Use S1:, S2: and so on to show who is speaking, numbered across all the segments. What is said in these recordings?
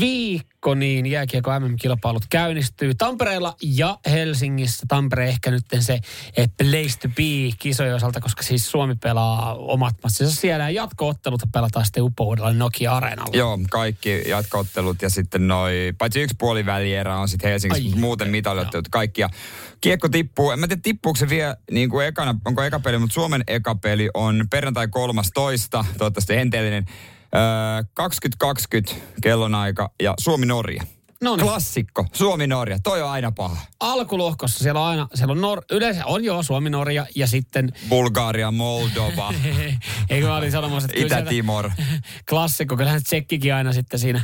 S1: Viikko, niin jääkiekko MM-kilpailut käynnistyy Tampereella ja Helsingissä. Tampere ehkä nyt se eh, place to be kisojen osalta, koska siis Suomi pelaa omat matsinsa siellä ja jatko-ottelut pelataan sitten upoudella Nokia-areenalla.
S2: Joo, kaikki jatkoottelut ja sitten noi, paitsi yksi puolivälierä on sitten Helsingissä,
S1: Ai,
S2: muuten mitaliottelut kaikki. Ja kiekko tippuu, en mä tiedä tippuuko se vielä niin kuin ekana, onko eka peli, mutta Suomen eka peli on perjantai 13, toivottavasti enteellinen, 2020 kellonaika ja Suomi-Norja.
S1: Noniin.
S2: Klassikko, Suomi-Norja, toi on aina paha.
S1: Alkulohkossa siellä on aina, siellä on Nor- yleensä on jo Suomi-Norja ja sitten
S2: Bulgaria, Moldova,
S1: Eikö mä olin sanomassa, että
S2: Itä-Timor.
S1: klassikko, kyllähän Tsekkikin aina sitten siinä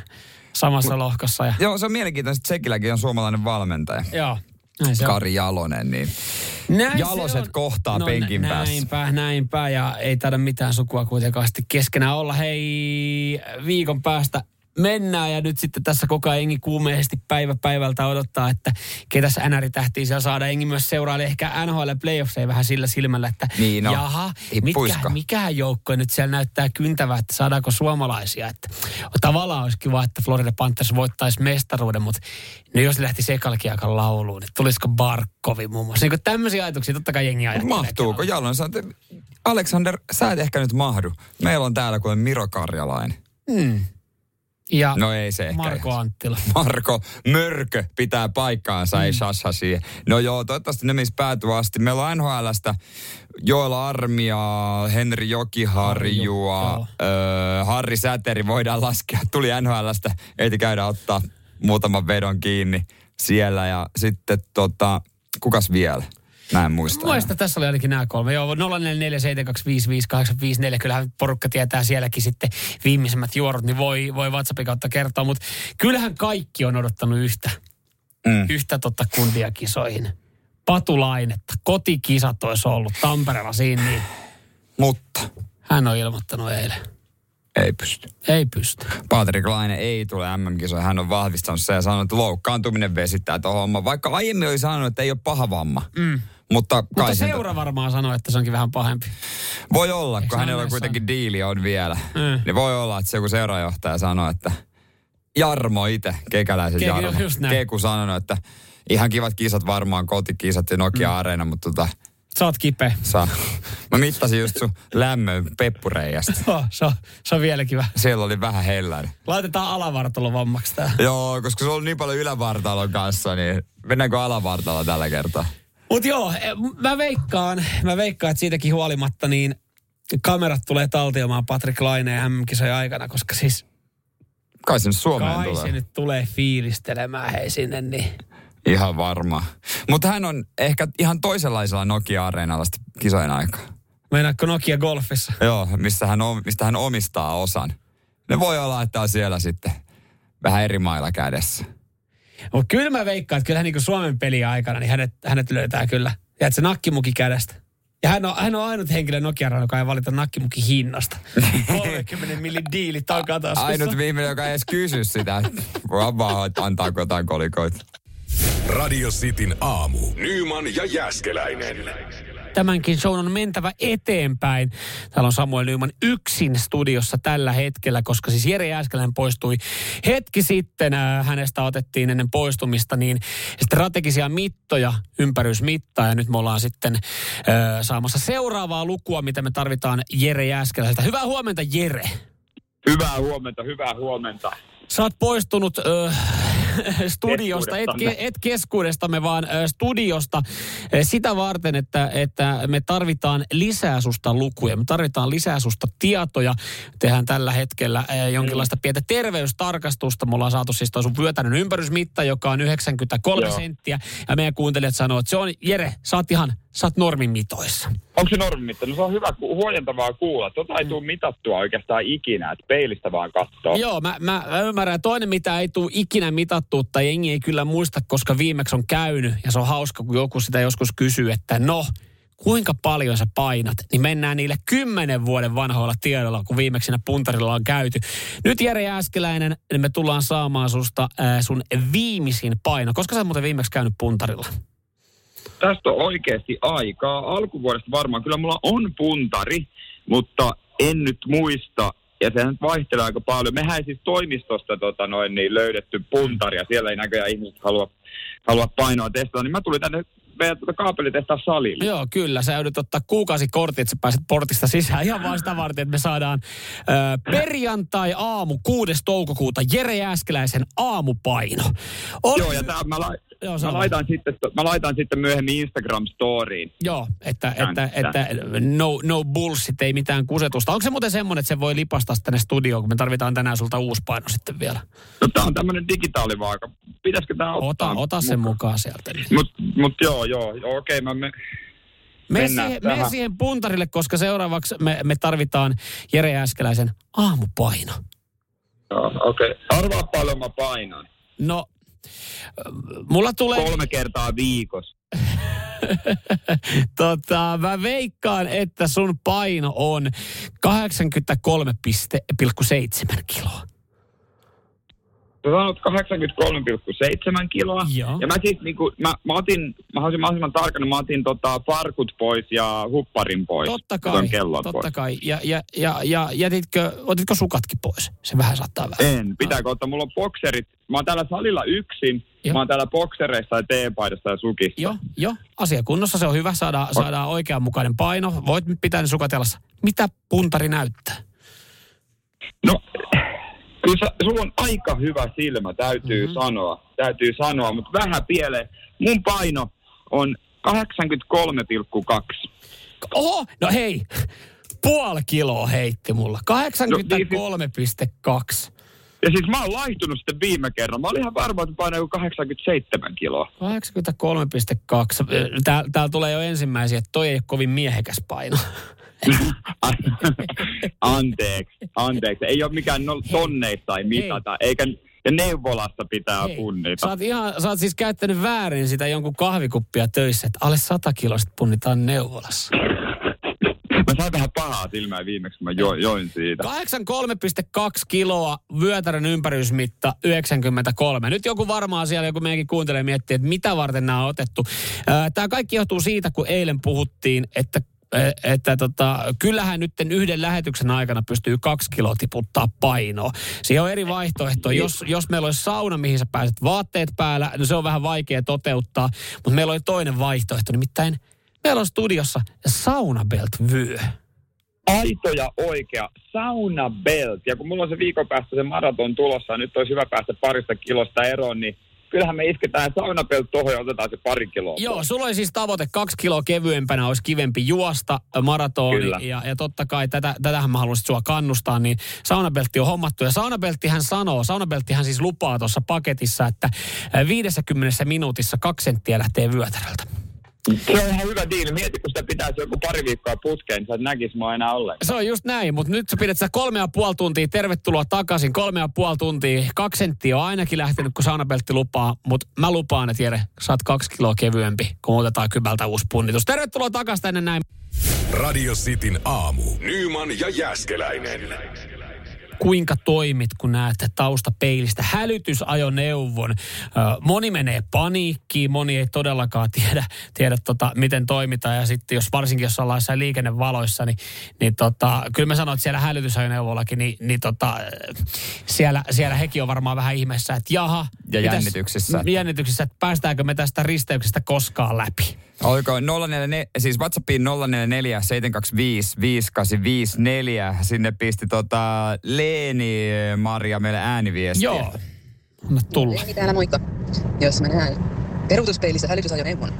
S1: samassa lohkossa. Ja,
S2: Joo, se on mielenkiintoista, että Tsekilläkin on suomalainen valmentaja.
S1: joo, näin se on.
S2: Kari Jalonen, niin
S1: Näin
S2: Jaloset kohtaa
S1: no,
S2: penkin
S1: nä-
S2: päässä.
S1: Näinpä, näinpä. Ja ei taida mitään sukua kuitenkaan sitten keskenään olla. Hei, viikon päästä mennään ja nyt sitten tässä koko ajan Engi kuumeisesti päivä päivältä odottaa, että ketäs NR-tähtiä siellä saada. Engi myös seurailee ehkä NHL Playoffseja vähän sillä silmällä, että
S2: Niin no,
S1: jaha, mitkä, mikä joukko nyt siellä näyttää kyntävää, että saadaanko suomalaisia. Että, tavallaan olisi kiva, että Florida Panthers voittaisi mestaruuden, mutta no jos lähti sekalkiakan lauluun, niin tulisiko Barkovi muun muassa. Niin tämmöisiä ajatuksia totta kai jengi ajattelee.
S2: Mahtuuko? Jalon Alexander, sä et ehkä nyt mahdu. Meillä on täällä kuin Miro Karjalainen.
S1: Ja
S2: No ei se ehkä.
S1: Marko
S2: ihan.
S1: Anttila.
S2: Marko Mörkö pitää paikkaansa, ei shasha siihen. No joo, toivottavasti ne menisi päätyä asti. Meillä on NHLstä Joel Armia, Henri Jokiharjua,
S1: Joo.
S2: öö, Harri Säteri voidaan laskea. Tuli NHLstä, ehti käydä ottaa muutaman vedon kiinni siellä. Ja sitten tota, kukas vielä? Mä en muista.
S1: Muista tässä oli ainakin nämä kolme. Joo, 0447255854. Kyllähän porukka tietää sielläkin sitten viimeisimmät juorut, niin voi, voi WhatsAppin kautta kertoa. Mutta kyllähän kaikki on odottanut yhtä,
S2: Mm.
S1: yhtä totta kundia kisoihin. Patulainetta. Kotikisat olisi ollut Tampereella siinä, niin
S2: Mutta
S1: hän on ilmoittanut eilen.
S2: Ei pysty.
S1: Ei pysty.
S2: Patrik Laine ei tule MM-kisoihin. Hän on vahvistanut sen ja sanonut, että loukkaantuminen vesittää tuohon homman. Vaikka aiemmin oli sanonut, että ei ole paha vamma. Mm. Mutta, kai
S1: Mutta
S2: sen-
S1: seura varmaan sanoi, että se onkin vähän pahempi.
S2: Voi olla,
S1: Eikö
S2: kun hänellä on kuitenkin diili on vielä.
S1: Mm.
S2: Niin voi olla, että se joku seurajohtaja sanoo, että Jarmo itse, kekäläisen
S1: Ke-
S2: Jarmo. Keku sanonut, että ihan kivat kisat varmaan, kotikisat ja Nokia-areena, mutta tota,
S1: Sä oot kipeä.
S2: saa. Mä mittasin just sun lämmön peppureijasta.
S1: Oh, se, on, se on vieläkin vähän.
S2: Siellä oli vähän hellän.
S1: Laitetaan alavartalo vammaksi tää.
S2: Joo, koska se on niin paljon ylävartalon kanssa, niin mennäänkö alavartalo tällä kertaa?
S1: Mutta joo, eh, mä veikkaan, mä veikkaan, että siitäkin huolimatta niin kamerat tulee taltiomaan Patrick Laineen MM-kisojen aikana, koska siis
S2: Kai se nyt Suomeen
S1: kai
S2: tulee.
S1: se nyt tulee fiilistelemään hei sinne, niin
S2: Ihan varma. Mutta hän on ehkä ihan toisenlaisella Nokia-areenalla sitten kisojen aikaa.
S1: meinaatko Nokia Golfissa?
S2: Joo, mistä hän, om, mistä hän omistaa osan. Ne voi olla, että on siellä sitten vähän eri mailla kädessä.
S1: Mutta kyllä mä veikkaan, että kyllähän niin Suomen peli aikana, niin hänet, hänet löytää kyllä. Ja että se nakkimuki kädestä. Ja hän on, hän on ainut henkilö Nokia, joka ei valita nakkimuki hinnasta. 30 millin diili takataskussa.
S2: Ainut viimeinen, joka ei edes kysy sitä. Voi vaan antaa jotain kolikoita.
S3: Radio Cityn aamu. Nyman ja Jäskeläinen.
S1: tämänkin shown on mentävä eteenpäin. Täällä on Samuel Nyman yksin studiossa tällä hetkellä, koska siis Jere Jääskeläinen poistui hetki sitten. Äh, Hänestä otettiin ennen poistumista niin strategisia mittoja, ympärysmittaa ja nyt me ollaan sitten äh, saamassa seuraavaa lukua, mitä me tarvitaan Jere Jääskeläiseltä. Hyvää huomenta Jere.
S4: Hyvää huomenta, hyvää huomenta.
S1: Sä oot poistunut ö, studiosta, et, ke, et keskuudestamme, vaan studiosta ö, sitä varten, että, että me tarvitaan lisää susta lukuja, me tarvitaan lisää susta tietoja. Tehdään tällä hetkellä ö, jonkinlaista pientä terveystarkastusta. Me ollaan saatu siis toi sun vyötänyn ympärysmitta, joka on 93
S4: Joo.
S1: senttiä. Ja meidän kuuntelijat sanoo, että se on, Jere, sä oot ihan, sä oot normimitoissa.
S4: Onko se normimitta? No se on hyvä, ku- huojentavaa kuulla. Tota ei tule mitattua oikeastaan ikinä, että peilistä vaan katsoo.
S1: Joo, mä, mä, mä ymmärrän. Toinen, mitä ei tule ikinä mitattu, tai jengi ei kyllä muista, koska viimeksi on käynyt, ja se on hauska, kun joku sitä joskus kysyy, että no, kuinka paljon sä painat, niin mennään niille kymmenen vuoden vanhoilla tiedoilla, kun viimeksi siinä puntarilla on käyty. Nyt Jere Jääskeläinen, niin me tullaan saamaan susta ää, sun viimeisin paino. Koska sä oot muuten viimeksi käynyt puntarilla?
S4: Tästä on oikeasti aikaa. Alkuvuodesta varmaan. Kyllä mulla on puntari, mutta en nyt muista. Ja sehän nyt vaihtelee aika paljon. Mehän ei siis toimistosta tota, noin, niin löydetty puntaria. Siellä ei näköjään ihmiset halua, halua painoa testata. Niin mä tulin tänne meidän tuota kaapelitehtaan salille.
S1: Joo, kyllä. Sä joudut ottaa kuukausikortit, että sä pääset portista sisään ihan vaan sitä varten, että me saadaan ö, perjantai-aamu 6. toukokuuta Jere Jääskeläisen aamupaino. Oli...
S4: Joo, ja tää, mä, la,
S1: Joo,
S4: mä, laitan sitten, mä laitan sitten myöhemmin Instagram-storiin.
S1: Joo, että, että, että no, no bullshit, ei mitään kusetusta. Onko se muuten semmoinen, että se voi lipastaa tänne studioon, kun me tarvitaan tänään sulta uusi paino sitten vielä?
S4: No tää on tämmönen digitaalivaaka. Pitäisikö tää ottaa?
S1: Ota, ota sen mukaan sieltä.
S4: Mut, mut joo, joo, joo, okei, mä me,
S1: Me siihen, me siihen puntarille, koska seuraavaksi me, me tarvitaan Jere Jääskeläisen aamupaino.
S4: okei. Arvaa paljon mä painan.
S1: No, mulla tulee...
S4: Kolme kertaa viikossa.
S1: tota, mä veikkaan, että sun paino on 83,7 kiloa.
S4: Sä sanot 83,7 kiloa.
S1: Joo.
S4: Ja mä siis niinku, mä, mä otin, mä haluaisin mahdollisimman tarkana, mä otin tota farkut pois ja hupparin pois.
S1: Totta kai,
S4: kellon
S1: totta
S4: pois.
S1: kai. Ja, ja, ja, ja jätitkö, otitko sukatkin pois? Se vähän saattaa vähän.
S4: En. Pitääkö ottaa? Mulla on bokserit. Mä oon täällä salilla yksin.
S1: Joo.
S4: Mä oon täällä boksereissa ja teepaidassa ja sukissa.
S1: Joo, joo. Asiakunnossa se on hyvä saada, saada oikeanmukainen paino. Voit pitää ne sukat jalassa. Mitä puntari näyttää?
S4: No, kyllä sä, sulla on aika hyvä silmä, täytyy mm-hmm. sanoa. Täytyy sanoa, mutta vähän pieleen. Mun paino on 83,2.
S1: Oho, no hei, puoli kiloa heitti mulla. 83,2.
S4: Ja siis mä oon laihtunut sitten viime kerran. Mä olin ihan varma, että painaa joku 87 kiloa.
S1: 83,2. Tää, täällä tulee jo ensimmäisiä, että toi ei ole kovin miehekäs paino.
S4: anteeksi, anteeksi. Ei ole mikään no, ei mitata, eikä ja neuvolasta pitää
S1: Hei,
S4: punnita.
S1: Sä oot, ihan, sä oot siis käyttänyt väärin sitä jonkun kahvikuppia töissä, että alle 100 kilosta punnitaan neuvolassa.
S4: Mä sain vähän pahaa silmää viimeksi, kun mä jo, join siitä.
S1: 83,2 kiloa, vyötärön ympärysmitta 93. Nyt joku varmaan siellä, joku meidänkin kuuntelee miettii, että mitä varten nämä on otettu. Tämä kaikki johtuu siitä, kun eilen puhuttiin, että että tota, kyllähän nyt yhden lähetyksen aikana pystyy kaksi kiloa tiputtaa painoa. Siihen on eri vaihtoehtoja. Jos, jos meillä olisi sauna, mihin sä pääset vaatteet päällä, no se on vähän vaikea toteuttaa. Mutta meillä oli toinen vaihtoehto, nimittäin meillä on studiossa saunabelt vyö.
S4: Aito ja oikea sauna belt. Ja kun mulla on se viikon päästä se maraton tulossa ja nyt olisi hyvä päästä parista kilosta eroon, niin kyllähän me isketään saunapelt tuohon ja otetaan se pari kiloa.
S1: Joo, sulla oli siis tavoite kaksi kiloa kevyempänä, olisi kivempi juosta maratoni.
S4: Kyllä.
S1: Ja, ja totta kai tätä, tätähän mä haluaisin sua kannustaa, niin saunabeltti on hommattu. Ja saunabelttihän sanoo, saunabelttihän siis lupaa tuossa paketissa, että 50 minuutissa kaksi senttiä lähtee vyötäröltä.
S4: Se on ihan hyvä diili. Mieti, kun sitä pitäisi joku pari viikkoa putkeen, niin sä et näkis mua enää ollenkaan.
S1: Se on just näin, mutta nyt sä pidät sitä kolme ja puoli tuntia, tervetuloa takaisin, kolme ja puoli tuntia. Kaksi senttiä on ainakin lähtenyt, kun saunabeltti lupaa, mutta mä lupaan, että Jere, saat kaksi kiloa kevyempi, kun otetaan kybältä uusi punnitus. Tervetuloa takaisin tänne näin.
S3: Radio Cityn aamu. Nyman ja Jäskeläinen.
S1: Kuinka toimit, kun näet taustapeilistä hälytysajoneuvon. Moni menee paniikkiin, moni ei todellakaan tiedä, tiedä tota, miten toimitaan. Ja sitten jos varsinkin jos ollaan jossain liikennevaloissa, niin, niin tota, kyllä mä sanon, että siellä hälytysajoneuvollakin, niin, niin tota, siellä, siellä hekin on varmaan vähän ihmeessä, että jaha.
S2: Ja
S1: mitäs-
S2: jännityksessä.
S1: Jännityksessä, että päästäänkö me tästä risteyksestä koskaan läpi.
S2: Oliko 044, siis WhatsAppiin 044 725 5854. Sinne pisti tota Leeni Maria meille ääniviestiä.
S1: Joo. Anna tulla.
S5: Leeni täällä moikka. Jos mä näen peruutuspeilissä hälytysajoneuvon,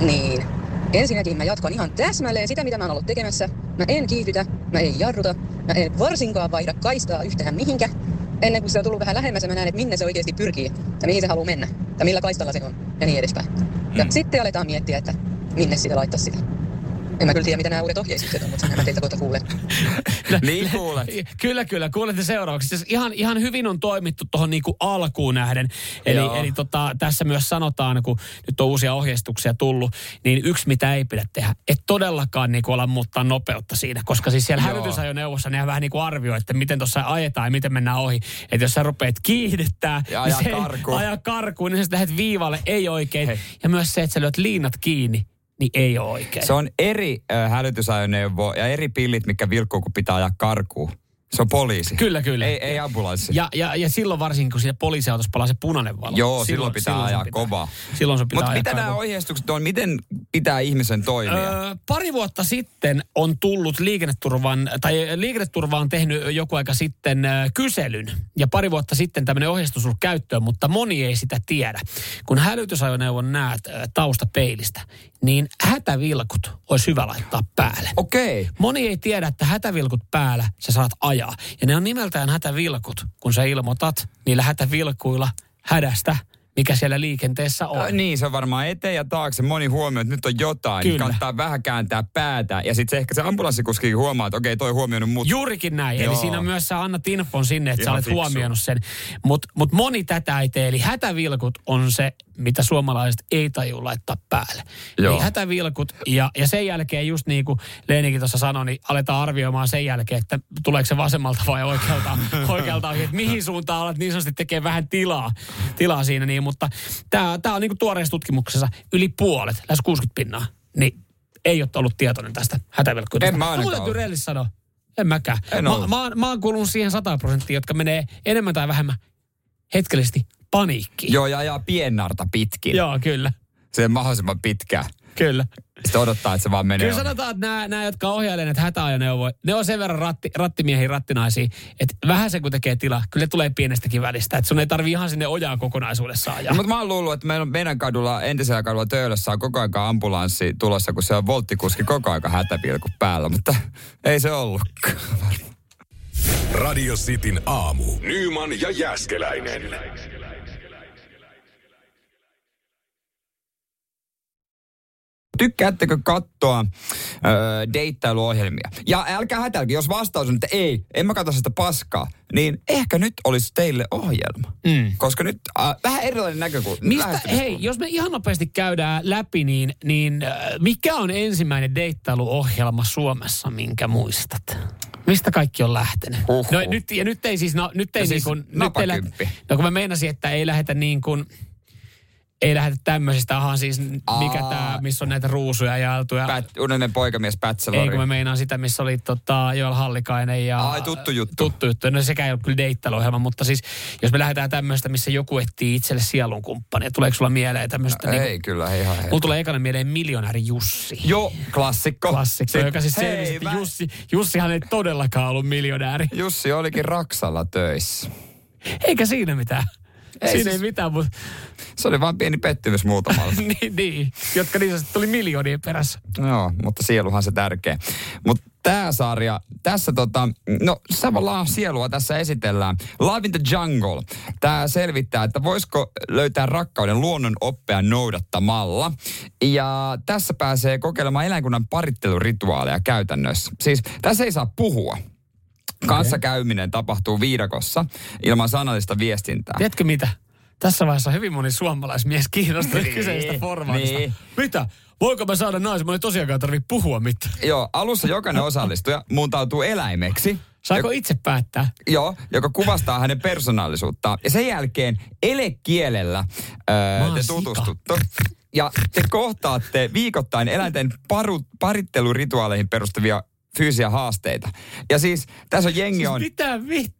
S5: niin ensinnäkin mä jatkan ihan täsmälleen sitä, mitä mä oon ollut tekemässä. Mä en kiihdytä, mä en jarruta, mä en varsinkaan vaihda kaistaa yhtään mihinkä. Ennen kuin se on tullut vähän lähemmäs mä näen, että minne se oikeasti pyrkii ja mihin se haluaa mennä ja millä kaistalla se on ja niin edespäin. Ja
S2: Mm.
S5: sitten aletaan miettiä, että minne sitä laittaa sitä. En mä kyllä tiedä, mitä nämä uudet ohjeistukset on, mutta sen mä teiltä kohta kuulen.
S2: Niin kuulet.
S1: Kyllä, kyllä. Kuulette seuraavaksi. Siis ihan, ihan hyvin on toimittu tuohon niinku alkuun nähden. Eli,
S2: Joo.
S1: eli tota, tässä myös sanotaan, kun nyt on uusia ohjeistuksia tullut, niin yksi mitä ei pidä tehdä. Et todellakaan niinku olla muuttaa nopeutta siinä. Koska siis siellä hälytysajoneuvossa ne vähän niinku arvioi, että miten tuossa ajetaan ja miten mennään ohi. Että jos sä rupeat kiihdyttää
S2: Ja
S1: niin se-
S2: karkuun.
S1: ajaa karkuun, niin sä lähdet viivalle, ei oikein.
S2: Hei.
S1: Ja myös se, että sä lyöt liinat kiinni, niin ei ole oikein.
S2: Se on eri äh, hälytysajoneuvo ja eri pillit, mikä vilkkuu, kun pitää ajaa karkuun. Se on poliisi.
S1: Kyllä, kyllä.
S2: Ei, ei ambulanssi.
S1: Ja, ja, ja silloin varsinkin, kun siinä poliisiautossa palaa se punainen valo.
S2: Joo, silloin pitää
S1: sun
S2: ajaa kovaa.
S1: Silloin sun pitää
S2: Mutta mitä nämä ohjeistukset on? Miten pitää ihmisen toimia?
S1: Öö, pari vuotta sitten on tullut liikenneturvan, tai liikenneturva on tehnyt joku aika sitten kyselyn. Ja pari vuotta sitten tämmöinen ohjeistus on ollut käyttöön, mutta moni ei sitä tiedä. Kun hälytysajoneuvon näet ö, taustapeilistä, niin hätävilkut olisi hyvä laittaa päälle.
S2: Okei.
S1: Moni ei tiedä, että hätävilkut päällä sä saat ajaa. Ja ne on nimeltään hätävilkut, kun sä ilmoitat niillä hätävilkuilla hädästä, mikä siellä liikenteessä on.
S2: Äh, niin, se on varmaan eteen ja taakse. Moni huomioi, että nyt on jotain.
S1: Kyllä.
S2: Niin kannattaa vähän kääntää päätä. Ja sitten ehkä se ambulanssikuskikin huomaa, että okei, toi huomioinut mut.
S1: Juurikin näin.
S2: Joo.
S1: Eli siinä myös sä annat infon sinne, että sä
S2: Ihan
S1: olet
S2: fiksu.
S1: huomioinut sen. Mutta mut moni tätä ei tee. Eli hätävilkut on se, mitä suomalaiset ei taju laittaa päälle.
S2: Joo.
S1: Eli hätävilkut ja, ja sen jälkeen just niin kuin Leenikin tuossa sanoi, niin aletaan arvioimaan sen jälkeen, että tuleeko se vasemmalta vai oikealta, oikealta että mihin suuntaan alat niin sanotusti tekee vähän tilaa, tilaa siinä. Niin, mutta tämä on niin kuin tuoreessa tutkimuksessa yli puolet, lähes 60 pinnaa, niin ei ole ollut tietoinen tästä hätävilkkuudesta.
S2: En mä ainakaan
S1: Mun täytyy sanoa, en mäkään.
S2: En
S1: mä, mä, mä oon kuulunut siihen 100 prosenttia, jotka menee enemmän tai vähemmän hetkellisesti paniikkiin.
S2: Joo, ja ajaa piennarta pitkin.
S1: Joo, kyllä.
S2: Se mahdollisimman pitkään.
S1: Kyllä.
S2: Sitten odottaa, että se vaan menee.
S1: Kyllä sanotaan, että nämä, nämä jotka ohjailee näitä hätäajoneuvoja, ne on sen verran ratti, rattimiehiä, rattinaisia, että vähän se kun tekee tilaa, kyllä ne tulee pienestäkin välistä. Että sun ei tarvi ihan sinne ojaa kokonaisuudessaan ajaa.
S2: No, mutta mä oon luullut, että meidän, meidän kadulla, entisellä kadulla Töölössä on koko aika ambulanssi tulossa, kun se on volttikuski koko aika hätäpilku päällä, mutta ei se ollutkaan.
S3: Radio Cityn aamu. Nyman ja Jäskeläinen.
S2: Tykkäättekö katsoa öö, deittailuohjelmia? Ja älkää hätälkö, jos vastaus on, että ei, en mä katso sitä paskaa, niin ehkä nyt olisi teille ohjelma.
S1: Mm.
S2: Koska nyt äh, vähän erilainen näkökulma.
S1: Mistä, hei, jos me ihan nopeasti käydään läpi, niin, niin äh, mikä on ensimmäinen deittailuohjelma Suomessa, minkä muistat? Mistä kaikki on lähtenyt?
S2: Huhhuh.
S1: No nyt, ja nyt ei siis, no, nyt ei
S2: No
S1: niin
S2: siis
S1: kuin, nyt ei lä- no kun mä meinasin, että ei lähetä niin kuin, ei lähetä tämmöisistä, ahan siis mikä tämä, missä on näitä ruusuja. Ja,
S2: Pät, unelmien poikamies
S1: ei
S2: Bachelor.
S1: kun mä meinaan sitä, missä oli tota, Joel Hallikainen ja...
S2: Ai, tuttu juttu.
S1: Tuttu juttu. No sekä ei ole kyllä deittailuohjelma, mutta siis jos me lähdetään tämmöistä, missä joku etsii itselle sielun kumppania, tuleeko sulla mieleen tämmöistä?
S2: ei
S1: niin
S2: kyllä, hei ihan.
S1: Mulla tulee ekana mieleen miljonääri Jussi.
S2: Joo, klassikko.
S1: Klassikko,
S2: Sit-
S1: joka siis
S2: hei, mä-
S1: Jussi, Jussihan ei todellakaan ollut miljonääri.
S2: Jussi olikin Raksalla töissä.
S1: Eikä siinä mitään.
S2: Ei
S1: siinä
S2: siis-
S1: ei mitään, mutta
S2: Se oli vain pieni pettymys muutamalla.
S1: niin, niin, jotka niin tuli miljoonien perässä.
S2: Joo, mutta sieluhan se tärkeä. Mutta tämä sarja, tässä tota, no tavallaan sielua tässä esitellään. Live in the Jungle. Tämä selvittää, että voisiko löytää rakkauden luonnon oppea noudattamalla. Ja tässä pääsee kokeilemaan eläinkunnan parittelurituaaleja käytännössä. Siis tässä ei saa puhua. Kanssakäyminen tapahtuu viidakossa ilman sanallista viestintää.
S1: Tiedätkö mitä? Tässä vaiheessa hyvin moni suomalaismies kiinnostunut
S2: Niin,
S1: kyseistä formaatista.
S2: niin.
S1: Mitä? Voiko mä saada naisen? Mä ei tosiaankaan tarvitse puhua mitään.
S2: Joo, alussa jokainen osallistuja muuntautuu eläimeksi.
S1: Saako itse päättää?
S2: Joo, joka kuvastaa hänen persoonallisuuttaan. Ja sen jälkeen elekielellä öö, te tutustutte. Ja te kohtaatte viikoittain eläinten paru, parittelurituaaleihin perustuvia fyysisiä haasteita. Ja siis tässä on jengi
S1: Siis
S2: on...
S1: mitä vittu?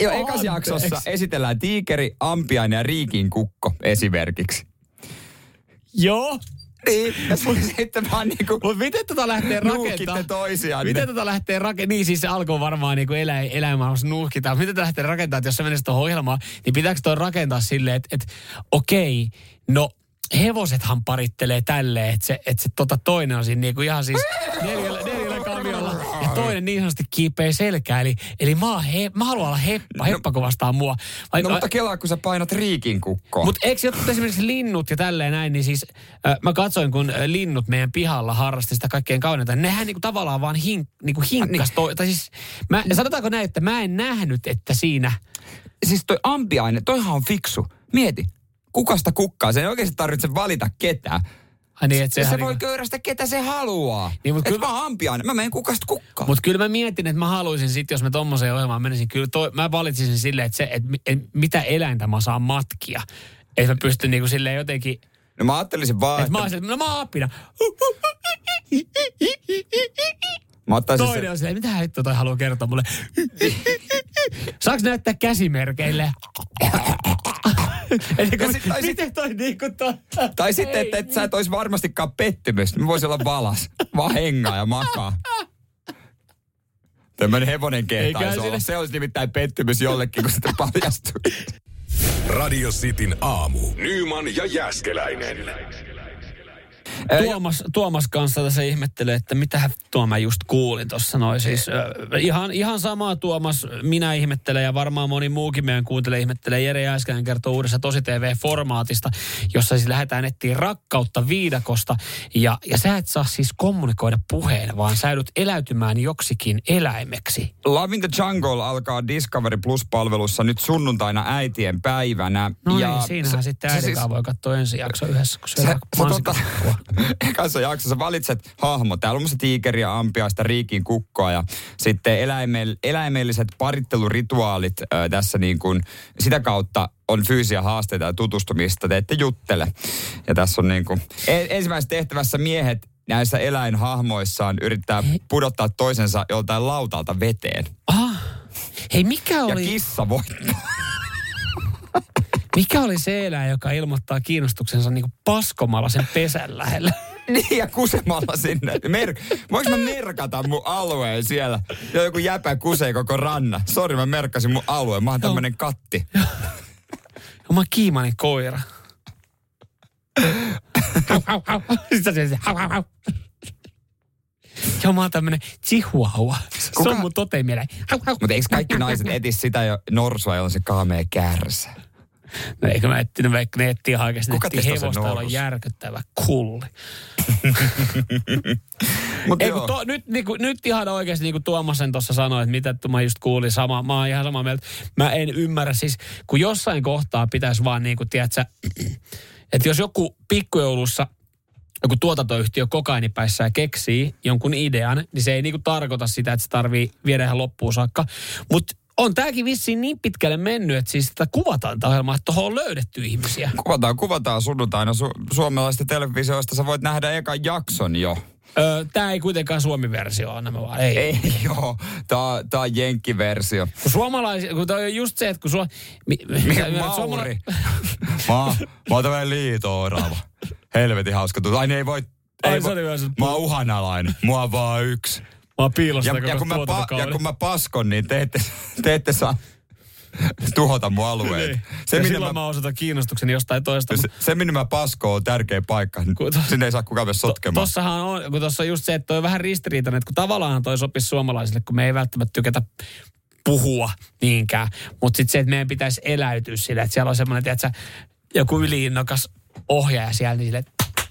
S2: Jo ekas jaksossa esitellään tiikeri, ampiainen ja riikin kukko esimerkiksi.
S1: Joo.
S2: Niin, ja sitten vaan niinku
S1: Mutta miten tota lähtee rakentamaan?
S2: toisiaan.
S1: Miten tota lähtee rakentamaan? Niin siis se alkoi varmaan niin kuin elä, eläinmaailmassa nuuhkitaan. Miten tätä lähtee rakentamaan, että jos se menee tuohon ohjelmaan, niin pitääkö toi rakentaa silleen, että, että okei, no hevosethan parittelee tälleen, että se, että se tota toinen on siinä niinku ihan siis neljällä, toinen niin sanotusti kiipeä selkää. Eli, eli mä, he, mä haluan olla heppa, heppako vastaan mua. Vai,
S2: No mutta kelaa, kun sä painat riikin kukkoon.
S1: mutta eikö jotkut esimerkiksi linnut ja tälleen näin, niin siis äh, mä katsoin, kun linnut meidän pihalla harrasti sitä kaikkein kauneinta. Nehän niinku tavallaan vaan hin, niinku hinkkas. Niin. Tai siis, mä, sanotaanko näin, että mä en nähnyt, että siinä...
S2: Siis toi ampiaine, toihan on fiksu. Mieti, kukasta kukkaa. Se ei oikeasti tarvitse valita ketään.
S1: Ai niin, että
S2: Se, se voi
S1: niinku-
S2: köyrästä ketä se haluaa.
S1: Niin, mut
S2: Et
S1: kyllä-
S2: mä oon ampiaine, mä menen kukasta kukkaan.
S1: Mutta kyllä mä mietin, että mä haluaisin sitten, jos mä tommoseen ohjelmaan menisin, kyllä toi, mä valitsisin silleen, että, se, että mi- et, mitä eläintä mä saan matkia. Että mä pystyn niinku silleen jotenkin,
S2: No mä ajattelisin vaan,
S1: että
S2: että
S1: mä silleen, no mä oon apina.
S2: mä ottaisin
S1: Toinen
S2: se,
S1: on silleen, mitä hittoa toi haluaa kertoa mulle. Saaks näyttää käsimerkeille? Eli kun,
S2: sit- tai sit-
S1: miten toi niinku toi...
S2: Tai sitten, että et sä et olisi varmastikaan pettymys. Mä voisin olla valas. Vaan hengaa ja makaa. Tämmöinen hevonen kehtaisi olla. Se olisi nimittäin pettymys jollekin, kun sitten paljastuu.
S3: Radio Cityn aamu. Nyman ja Jäskeläinen.
S1: Tuomas, Tuomas kanssa tässä ihmettelee, että mitä tuo mä just kuulin tuossa noin. Siis, äh, ihan, ihan samaa Tuomas minä ihmettelen ja varmaan moni muukin meidän kuuntelee ihmettelee. Jere Jääskäinen kertoo uudessa Tosi TV-formaatista, jossa siis lähdetään etsiä rakkautta viidakosta. Ja, ja sä et saa siis kommunikoida puheen, vaan sä joudut eläytymään joksikin eläimeksi.
S2: Love in the Jungle alkaa Discovery Plus-palvelussa nyt sunnuntaina äitien päivänä.
S1: No
S2: ja
S1: niin, siinähän
S2: se-
S1: sitten
S2: se
S1: äidin
S2: siis-
S1: voi katsoa ensi jakso yhdessä, kun
S2: sä tota,
S1: mansikkakkua.
S2: ekassa jaksossa valitset hahmo. Täällä on musta tiikeriä, ampiaista, riikin kukkoa ja sitten eläimell, eläimelliset parittelurituaalit ö, tässä niin kuin, sitä kautta on fyysisiä haasteita ja tutustumista, te ette juttele. Ja tässä on niin kuin, e- ensimmäisessä tehtävässä miehet näissä eläinhahmoissaan yrittää pudottaa toisensa joltain lautalta veteen.
S1: Ah, hei mikä
S2: Ja
S1: oli...
S2: kissa voittaa.
S1: Mikä oli se eläin, joka ilmoittaa kiinnostuksensa niin paskomalla sen pesän lähellä?
S2: Niin, ja kusemalla sinne. Mer- Voinko mä merkata mun alueen siellä? Ja joku jäpä kusee koko ranna. Sori, mä merkkasin mun alueen. Mä oon tämmönen katti.
S1: Oma kiimani koira. Hau, hau, hau. Sitten se, hau, hau, hau. Joo, mä oon tämmönen chihuahua. Se
S2: Kuka-
S1: on mun totemieläin.
S2: Mutta eikö kaikki naiset etis sitä jo norsua, jolla on se kaamea kärsä?
S1: No eikö mä etsinyt, vaikka ne etsii oikeasti. Ne
S2: Kuka sen
S1: hevosta, on järkyttävä kulli.
S2: Mut
S1: Ei, to, nyt, niinku, nyt ihan oikeasti, niin kuin Tuomasen tuossa sanoi, että mitä mä just kuulin, sama, mä oon ihan samaa mieltä. Mä en ymmärrä, siis kun jossain kohtaa pitäisi vaan niin kuin, tiedätkö, että jos joku pikkujoulussa joku tuotantoyhtiö kokainipäissä ja keksii jonkun idean, niin se ei niinku tarkoita sitä, että se tarvii viedä ihan loppuun saakka. Mutta on tämäkin vissiin niin pitkälle mennyt, että siis sitä kuvataan tämä ohjelma, että tuohon on löydetty ihmisiä.
S2: Kuvataan, kuvataan sunnuntaina su- suomalaisista televisioista. Sä voit nähdä ekan jakson jo.
S1: Öö, tämä ei kuitenkaan Suomi-versio ole nämä vaan. Ei.
S2: Ei joo, tää, tää on jenkkiversio.
S1: Kun suomalaisia, kun toi on just se, että kun suo... Mi, mitä-
S2: Mauri? mä, oon- mä oon tämmönen liito-orava. Helvetin hauska. Ai ne ei voi...
S1: Ai,
S2: ei
S1: se oli myös-
S2: mä oon uhanalainen. Mua on vaan yksi.
S1: Mä piilossa
S2: Ja, ja, kun mä pa, ja kun mä paskon, niin te ette, te ette saa tuhota mun alueet.
S1: Niin.
S2: Se,
S1: ja silloin
S2: mä,
S1: mä osoitan kiinnostukseni jostain toista.
S2: se, se, minne mä paskoon, on tärkeä paikka.
S1: Kun to-
S2: Sinne ei saa kukaan mennä sotkemaan.
S1: Tossahan on, kun tuossa on just se, että toi on vähän ristiriitainen, että kun tavallaan toi sopisi suomalaisille, kun me ei välttämättä tykätä puhua niinkään. Mutta sitten se, että meidän pitäisi eläytyä sille, että siellä on semmoinen, tiedätkö, joku yliinnokas ohjaaja siellä, niin sille,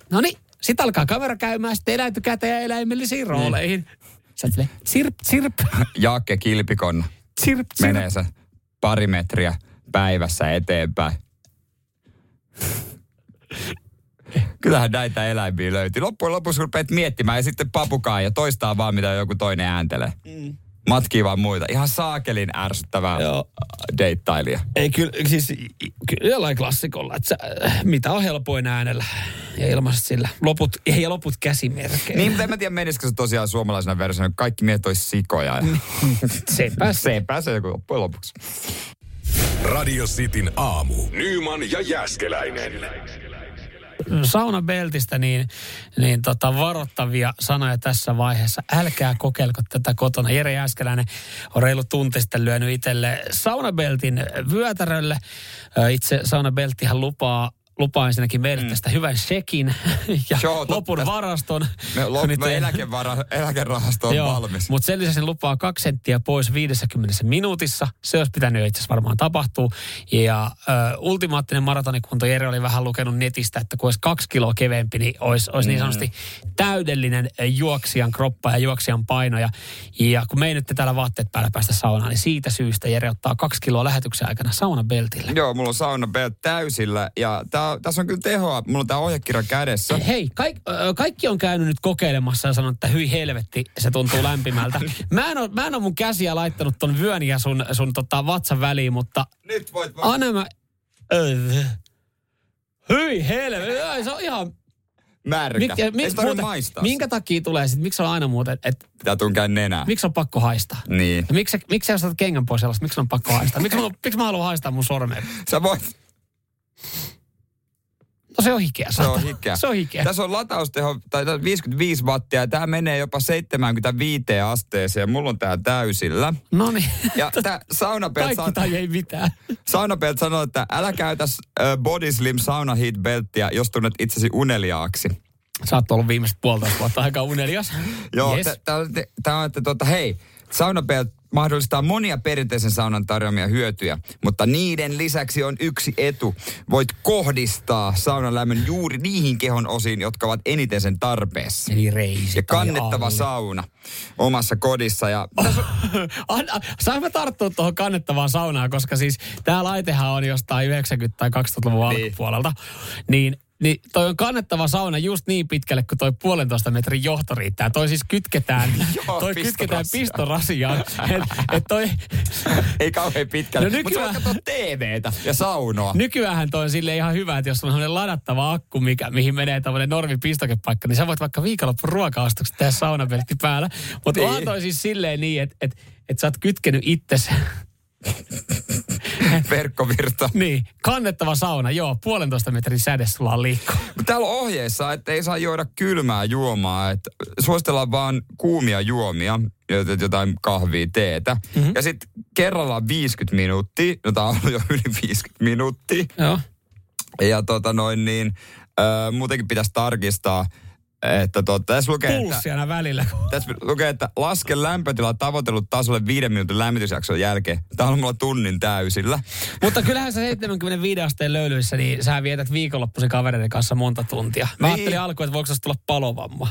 S1: no niin, sitten alkaa kamera käymään, sitten eläytykää teidän eläimellisiin rooleihin. Sä oot silleen, sirp, sirp,
S2: Jaakke Kilpikonna
S1: sirp, sirp.
S2: menee se pari metriä päivässä eteenpäin. Kyllähän näitä eläimiä löytyy. Loppujen lopuksi rupeat miettimään ja sitten papukaa ja toistaa vaan, mitä joku toinen ääntelee. Mm. Matkii vaan muita. Ihan saakelin ärsyttävää
S1: Joo.
S2: deittailija.
S1: Ei kyllä, siis kyllä jollain klassikolla, että sä, äh, mitä on helpoin äänellä ja ilmaiset sillä. Loput, ja loput käsimerkeillä.
S2: Niin, mutta en mä tiedä, menisikö se tosiaan suomalaisena versiona. Kaikki miehet olisi sikoja. Ja
S1: Sepä se.
S2: se pääsee joku loppujen lopuksi.
S3: Radio Cityn aamu. Nyman ja Jäskeläinen.
S1: Saunabeltistä, niin, niin tota varoittavia sanoja tässä vaiheessa. Älkää kokeilko tätä kotona. Jere Jääskeläinen on reilu tunti sitten lyönyt itselle saunabeltin vyötärölle. Itse saunabelttihän lupaa lupaa ensinnäkin meille mm. tästä hyvän shekin ja
S2: Joo, totta.
S1: lopun varaston.
S2: Me, lop, me eläkevara, eläkerahasto on
S1: Joo,
S2: valmis.
S1: Mutta sen lisäksi lupaa kaksi senttiä pois 50 minuutissa. Se olisi pitänyt itse asiassa varmaan tapahtua. Ja ö, ultimaattinen maratonikunto Jere oli vähän lukenut netistä, että kun olisi kaksi kiloa keveempi, niin olisi, olisi niin sanotusti täydellinen juoksijan kroppa ja juoksijan paino. Ja, ja kun me ei nyt täällä vaatteet päällä päästä saunaan, niin siitä syystä Jere ottaa kaksi kiloa lähetyksen aikana saunabeltille.
S2: Joo, mulla on sauna belt täysillä ja tää, tässä on kyllä tehoa. Mulla on tää ohjekirja kädessä.
S1: Hei, kaik, ö, kaikki on käynyt nyt kokeilemassa ja sanonut, että hyi helvetti, se tuntuu lämpimältä. Mä en ole, mä en ole mun käsiä laittanut ton vyön ja sun, sun tota vatsan väliin, mutta
S2: Nyt voit vaan
S1: anna mä... Hyi helvetti, se on ihan...
S2: märkä.
S1: Mik,
S2: Ei
S1: mik,
S2: sitä muuten, maistaa.
S1: minkä takia tulee sit, miksi on aina muuten, että
S2: Pitää tunkea nenää.
S1: miksi on pakko haistaa?
S2: Niin.
S1: Ja miksi, miksi sä ostat kengän pois sellaista, miksi on pakko haistaa? Miksi miksi mä haluan haistaa mun sormeen?
S2: Sä voit,
S1: No se on hikeä.
S2: se on hikeä.
S1: Se on hikeä.
S2: Tässä on latausteho, tai tää on 55 wattia, ja tää menee jopa 75 asteeseen. Mulla on tää täysillä.
S1: No niin.
S2: Ja tää saunapelt,
S1: Kaikki tai ei mitään.
S2: saunapelt sanoo, että älä käytä äh, Body Slim Sauna Heat belttiä, jos tunnet itsesi uneliaaksi.
S1: Sä oot ollut viimeiset puolitoista vuotta aika unelias.
S2: Joo,
S1: Yes.
S2: tämä on, että tota, hei, saunapelt mahdollistaa monia perinteisen saunan tarjoamia hyötyjä, mutta niiden lisäksi on yksi etu. Voit kohdistaa saunan lämmön juuri niihin kehon osiin, jotka ovat eniten sen tarpeessa.
S1: Eli reisi
S2: Ja kannettava
S1: alle.
S2: sauna omassa kodissa. Ja
S1: Anna, saanko mä tarttua tuohon kannettavaan saunaan, koska siis tämä laitehan on jostain 90- tai 2000-luvun
S2: Niin.
S1: alkupuolelta. Niin, niin toi on kannettava sauna just niin pitkälle, kuin toi puolentoista metrin johto riittää. Toi siis kytketään,
S2: Joo,
S1: toi kytketään
S2: pistorasiaan.
S1: Et, et toi,
S2: ei kauhean pitkälle.
S1: No
S2: Mutta
S1: nykyään-
S2: katsoa TVtä ja saunoa.
S1: nykyään toi on sille ihan hyvä, että jos on sellainen ladattava akku, mikä, mihin menee tämmöinen normi pistokepaikka, niin sä voit vaikka viikonloppu ruoka-ostokset tehdä saunapeltti päällä. Mutta
S2: Niin.
S1: onhan toi siis silleen niin, että et, et sä oot kytkenyt itsesi
S2: Verkkovirta.
S1: Niin, kannettava sauna, joo, puolentoista metrin säde sulla on liikkuu.
S2: Täällä on ohjeissa, että ei saa juoda kylmää juomaa. Että suositellaan vaan kuumia juomia, jot- jotain kahvia, teetä. Mm-hmm. Ja sitten kerrallaan 50 minuuttia, no tää on jo yli 50 minuuttia.
S1: Joo.
S2: Ja tota noin niin, äh, muutenkin pitäisi tarkistaa, että tota, tässä lukee, että,
S1: Pulssi aina välillä.
S2: tässä lukee, että laske lämpötila tavoitellut tasolle viiden minuutin lämmitysjakson jälkeen. Tää on mulla tunnin täysillä.
S1: Mutta kyllähän sä 75 asteen löylyissä, niin sä vietät viikonloppuisen kavereiden kanssa monta tuntia. Mä
S2: Niin.
S1: ajattelin alkuun, että voiko se tulla palovamma.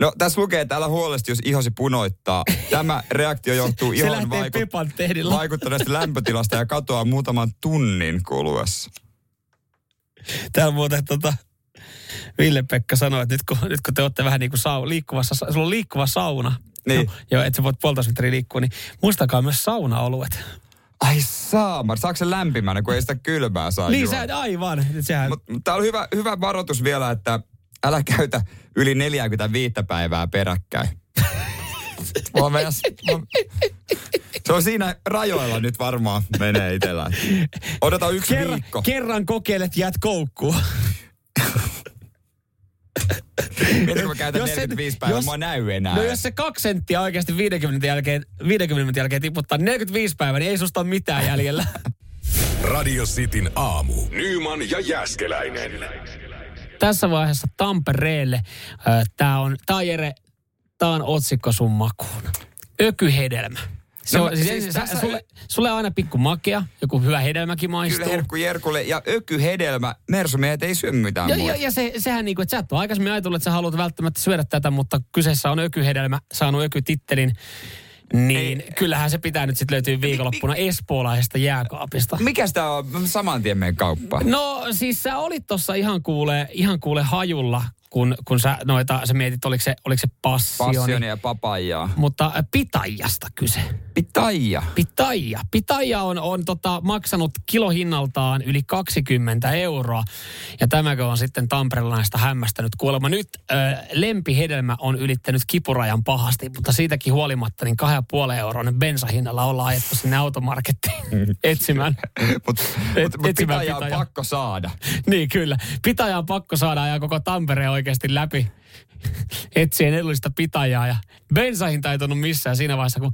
S2: No tässä lukee, että älä huolesti, jos ihosi punoittaa. Tämä reaktio johtuu
S1: Se
S2: ihon vaikut- vaikuttaneesta lämpötilasta ja katoaa muutaman tunnin kuluessa.
S1: Täällä muuten tota, Ville-Pekka sanoi, että nyt kun, nyt kun te olette vähän niin kuin sau, liikkuvassa, sa- sulla on liikkuva sauna.
S2: Niin.
S1: No, joo, että sä voit puolitoista metriä liikkua, niin muistakaa myös saunaoluet.
S2: Ai saamar, saako se lämpimänä, kun ei sitä kylmää saa
S1: Niin
S2: juoda?
S1: sä, aivan. Sehän,
S2: mut tää on hyvä, hyvä varoitus vielä, että älä käytä yli 45 päivää peräkkäin. Mä mä- Se on siinä rajoilla nyt varmaan menee itsellä. Odotan yksi
S1: kerran,
S2: viikko.
S1: kerran kokeilet, jäät koukkuun.
S2: Mietin, kun mä käytän
S1: Jos se-
S2: 45 päivää,
S1: jos-
S2: mä näy enää.
S1: No jos se kaksi senttiä oikeasti 50 minuutin jälkeen, 50 minuutin jälkeen tiputtaa 45 päivää, niin ei susta ole mitään jäljellä.
S3: Radio Cityn aamu. Nyman ja Jäskeläinen.
S1: Tässä vaiheessa Tampereelle. Tämä on, tää on Jere, tää on otsikko sun makuun. Ökyhedelmä. Se
S2: No,
S1: on, siis,
S2: siis
S1: siis
S2: tässä-
S1: sulle, sulle on aina pikku makea, joku hyvä hedelmäkin maistuu.
S2: Kyllä herkku Jerkulle ja ökyhedelmä. Mersumiehet ei syö mitään
S1: Ja, ja, ja se, sehän niin kuin, että sä et ole aikaisemmin ajatellut, että sä haluat välttämättä syödä tätä, mutta kyseessä on ökyhedelmä, saanut ökytittelin. Niin ei, kyllähän se pitää nyt sitten löytyä viikonloppuna espoolaisesta jääkaapista.
S2: Mikä sitä on? Saman tien menen kauppaan.
S1: No siis sä olit tuossa ihan kuule, ihan kuule hajulla, kun, kun sä noita, sä mietit, oliko se, oliko se passioni.
S2: Passionia ja papajaa.
S1: Mutta äh, pitajasta kyse.
S2: Pitaija.
S1: Pitaija. Pitaija on, on tota, maksanut kilohinnaltaan yli 20 euroa. Ja tämäkö on sitten Tamperelaista hämmästänyt kuulemma. Nyt ö, lempihedelmä on ylittänyt kipurajan pahasti, mutta siitäkin huolimatta niin 2,5 euron bensahinnalla ollaan ajettu sinne automarkettiin etsimään.
S2: Mutta
S1: Et-
S2: mut, mut
S1: etsimään
S2: pitaja on pakko saada.
S1: niin kyllä. Pitaja on pakko saada ja koko Tampere oikeasti läpi etsien edullista pitajaa. Ja bensahinta ei tunnu missään siinä vaiheessa, kun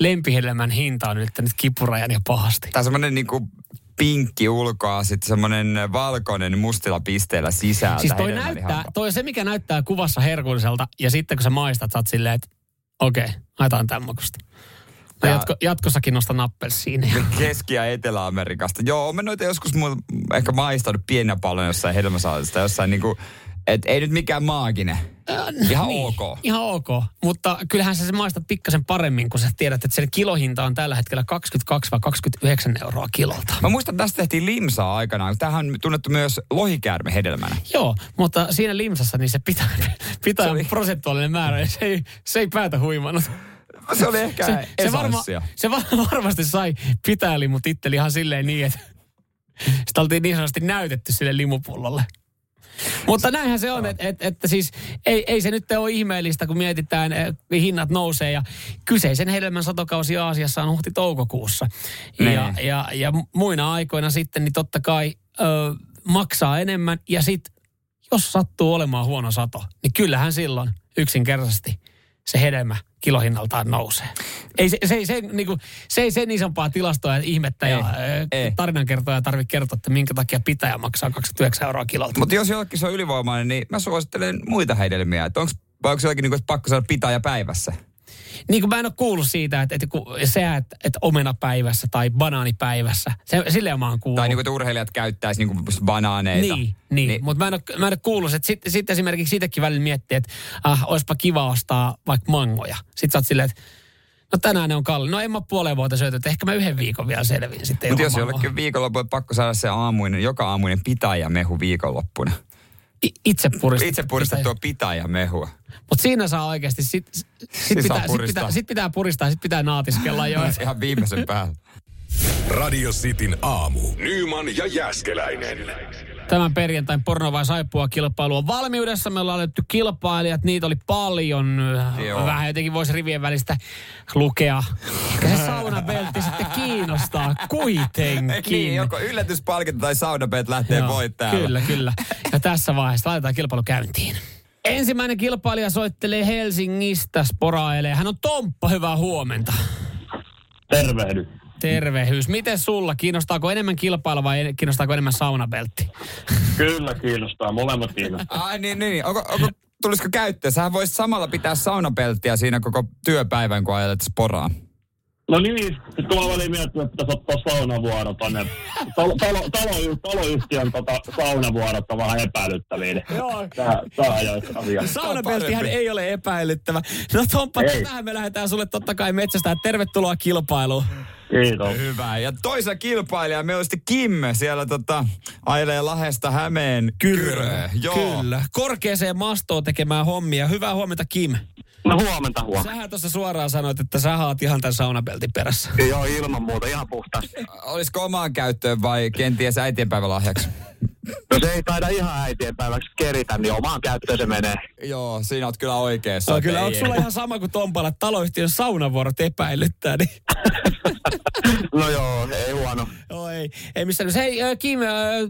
S1: lempihedelmän hinta on ylittänyt kipurajan ja pahasti.
S2: Tää on semmonen niinku pinkki ulkoa, sitten semmoinen valkoinen mustilla pisteillä sisältä.
S1: Siis toi näyttää, toi on se mikä näyttää kuvassa herkulliselta ja sitten kun sä maistat, sä oot silleen, että okei, okay, haetaan tämmöistä. No
S2: Ja-
S1: jatko, jatkossakin nostan appelsiinia.
S2: Keski- ja Etelä-Amerikasta. Joo, olen noita joskus mulla ehkä maistanut pienenä paljon jossain hedelmäsaalista, jossain niinku, et ei nyt mikään maaginen. Ihan
S1: Niin,
S2: ok.
S1: Ihan ok, mutta kyllähän sä se maistat pikkasen paremmin, kun sä tiedät, että sen kilohinta on tällä hetkellä 22 vai 29 euroa kilolta.
S2: Mä muistan, että tästä tehtiin limsaa aikanaan. Tämähän on tunnettu myös lohikäärme hedelmänä.
S1: Joo, mutta siinä limsassa niin se pitää, pitää
S2: Se oli-
S1: prosentuaalinen määrä ja se ei, se ei päätä huimannut.
S2: Se oli ehkä
S1: Se, se, varma, se va- varmasti sai pitää limutitteli ihan silleen niin, että sitä oltiin niin sanotusti näytetty sille limupullolle. Mutta näinhän se on, että et, että siis ei, ei se nyt ole ihmeellistä, kun mietitään, eh, hinnat nousee ja kyseisen hedelmän satokausi Aasiassa on huhti-toukokuussa. Ja,
S2: Niin.
S1: ja, ja muina aikoina sitten, niin totta kai ö, maksaa enemmän ja sitten jos sattuu olemaan huono sato, niin kyllähän silloin yksinkertaisesti se hedelmä kilohinnaltaan nousee. Ei se, se, se, niin kuin, se ei sen isompaa tilastoa ja ihmettä
S2: Ei,
S1: ja
S2: ei.
S1: tarinankertoja tarvitse kertoa, että minkä takia pitäjä maksaa 29 euroa kilolta.
S2: Mutta jos jollekin se on ylivoimainen, niin mä suosittelen muita hedelmiä. Että onks, vai onko jollakin niinku, että pakko saada pitäjä päivässä?
S1: Niin kuin mä en ole kuullut siitä, että, että kun se, että, että omenapäivässä tai banaanipäivässä, se, silleen mä oon kuullut.
S2: Tai niinku, että urheilijat käyttäisi niinku just banaaneita.
S1: Niin, niin. niin. mutta mä en ole, mä en ole kuullut, että sitten sit esimerkiksi siitäkin välillä miettii, että ah, olisipa kiva ostaa vaikka mangoja. Sitten sä oot silleen, että no tänään ne on kalli. No en mä ole puoleen vuotta syöty, että ehkä mä yhden viikon vielä selviin sitten.
S2: Mutta jos
S1: mangoa.
S2: jollekin viikonloppu pakko saada se aamuinen, joka aamuinen pitäjämehu viikonloppuna.
S1: Itse puristettu.
S2: Itse puristettua pitäjämehua.
S1: Mutta siinä saa oikeasti, sit, sit,
S2: Siis
S1: pitää,
S2: saa
S1: sit,
S2: puristaa.
S1: pitää, sit pitää puristaa, sit pitää naatiskella jo.
S2: Ihan viimeisen päällä.
S3: Radio Cityn aamu. Nyman ja Jäskeläinen.
S1: Tämän perjantain porno vai saippua kilpailu on valmiudessa. Me ollaan löydetty kilpailijat, niitä oli paljon.
S2: Joo.
S1: Vähän jotenkin voisi rivien välistä lukea. Ehkä se saunabeltti kiinnostaa kuitenkin.
S2: niin, joko yllätyspalkinto tai saunabet lähtee
S1: Joo,
S2: voittajalle.
S1: Kyllä, kyllä. Ja tässä vaiheessa laitetaan kilpailu käyntiin. Ensimmäinen kilpailija soittelee Helsingistä, sporailee. Hän on Tomppa, hyvää huomenta.
S6: Tervehdy.
S1: Tervehyys. Miten sulla? Kiinnostaako enemmän kilpailu vai kiinnostaako enemmän saunabeltti?
S6: Kyllä kiinnostaa, molemmat kiinnostaa.
S2: Ai niin, niin. Onko, onko, tulisiko käyttöön? Sähän voisit samalla pitää saunapelttiä siinä koko työpäivän, kun ajelet sporaan.
S6: No niin, sitten tuolla väliin miettinyt, että pitäisi ottaa saunavuoro tonne. Talo, talo, talo, taloyhtiön tota, saunavuorot on vähän epäilyttäviä. niin
S1: Joo.
S6: Tää, tää
S2: parempi.
S1: ei ole epäilyttävä. No Tomppa, tähän me lähdetään sulle totta kai metsästään. Tervetuloa kilpailuun.
S6: Kiitos.
S2: Hyvä. Ja toisa kilpailija, meillä on sitten Kimme siellä tota, ajelee Lahesta Hämeen Kyröön. Joo.
S1: Kyllä. Korkeeseen mastoon tekemään hommia. Hyvää huomenta, Kim.
S6: No huomenta huomenta.
S1: Sähän tuossa suoraan sanoit, että sä haat ihan tämän saunabeltin perässä.
S6: Joo, ilman muuta, ihan puhtaasti.
S2: Olisiko omaan käyttöön vai kenties äitienpäivälahjaksi?
S6: No se ei taida ihan äitien päiväksi keritä, niin omaan käyttöön se menee.
S2: Joo, siinä oot kyllä oikeassa.
S1: No, kyllä, onko sulla ihan sama kuin Tompalla, että taloyhtiön saunavuorot epäilyttää? Niin...
S6: No joo, ei huono.
S1: Joo, ei, ei missään. Hei, äh, Kim, äh,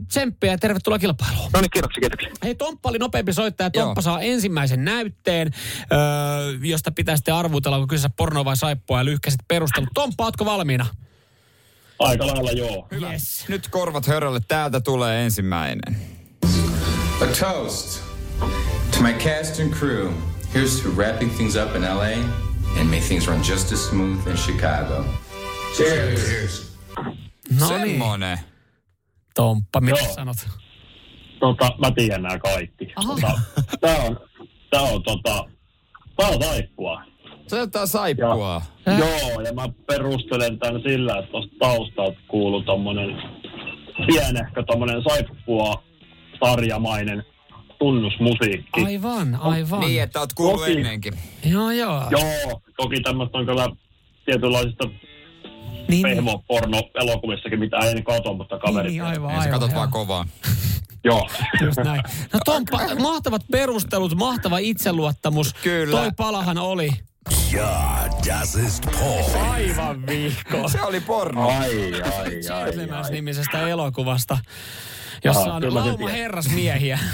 S1: tsemppiä ja tervetuloa kilpailuun.
S6: No niin, kiitoksia, kiitoksia.
S1: Hei, Tomppa oli nopeampi soittaja.
S2: Joo.
S1: Tomppa saa ensimmäisen näytteen, öö, josta pitää sitten arvutella, onko kyseessä porno vai saippua ja lyhkäiset perustelut. Tomppa, ootko valmiina?
S6: Aika lailla joo.
S1: Yes.
S2: Nyt korvat hörölle, täältä tulee ensimmäinen.
S7: A toast to my cast and crew. Here's to wrapping things up in LA and make things run just as smooth in Chicago. Cheers.
S1: No niin,
S2: Semmonen.
S1: Tomppa, mitä
S6: Joo.
S1: sanot?
S6: Tota, mä tiedän nämä kaikki. Tota, tää on, tää on tota, tää on saippua.
S2: Se ottaa saippua.
S1: Äh?
S6: Joo, ja mä perustelen tämän sillä, että tuosta taustalta kuuluu tommonen pienehkö tommonen saippua sarjamainen tunnusmusiikki.
S1: Aivan, aivan.
S2: Niin, että oot kuullut
S6: Toki.
S2: ennenkin.
S1: Joo, joo.
S6: Joo, toki tämmöistä on kyllä tietynlaisista
S1: niin,
S6: pehmo-porno-elokuvissakin, mitä en katso, mutta kaverit.
S1: niin, aivan,
S2: Niin, sä
S1: aivan.
S2: katot
S1: joo.
S2: vaan kovaa.
S6: Joo.
S1: Just näin. No Tomppa, mahtavat perustelut, mahtava itseluottamus.
S2: Kyllä.
S1: Toi palahan oli
S3: Ja, das ist Paul.
S1: aivan vihko.
S2: Se oli porno.
S6: Ai, ai, ai,
S1: nimisestä elokuvasta, jossa
S6: Aha,
S1: on lauma herrasmiehiä.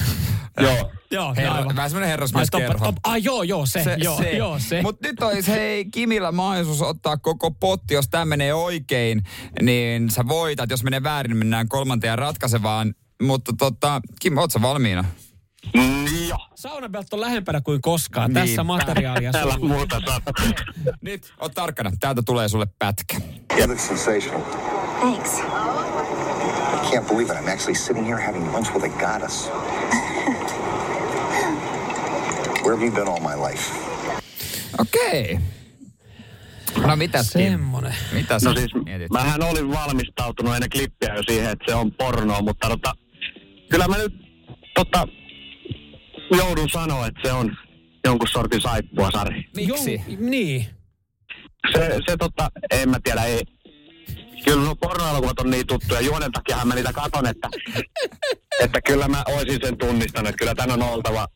S6: Joo.
S1: Joo,
S2: Herra, vähän semmoinen
S1: Ai,
S2: herrasmieskerho.
S1: top, top, ai joo, joo, se, se joo, se. joo, se.
S2: Mutta nyt olisi hei Kimillä mahdollisuus ottaa koko potti, jos tämä menee oikein, niin sä voitat. Jos menee väärin, niin mennään kolmanteen ratkaisevaan. Mutta tota, Kim, oot sä valmiina?
S6: Mm, joo.
S1: Saunabelt on lähempänä kuin koskaan.
S2: Niin.
S1: Tässä materiaalia
S6: Älä
S1: sulle.
S6: muuta saa.
S2: Nyt, oot tarkkana. Täältä tulee sulle pätkä.
S8: You look sensational.
S9: Thanks.
S8: I can't believe it. I'm actually sitting here having lunch with a goddess. Where have you been all my life?
S2: Okei. No mitäs Kim?
S1: Semmonen.
S2: Mitä sä
S6: No siis,
S2: mietit?
S6: mähän olin valmistautunut ennen klippiä jo siihen, että se on pornoa, mutta tota, kyllä mä nyt tota, joudun sanoa, että se on jonkun sortin saippua Sari.
S2: Miksi?
S1: Joo, niin.
S6: Se, se tota, en mä tiedä, ei. Kyllä no pornoelokuvat on niin tuttuja. Juonen takiahan mä niitä katon, että, että kyllä mä oisin sen tunnistanut. Että kyllä tän on oltava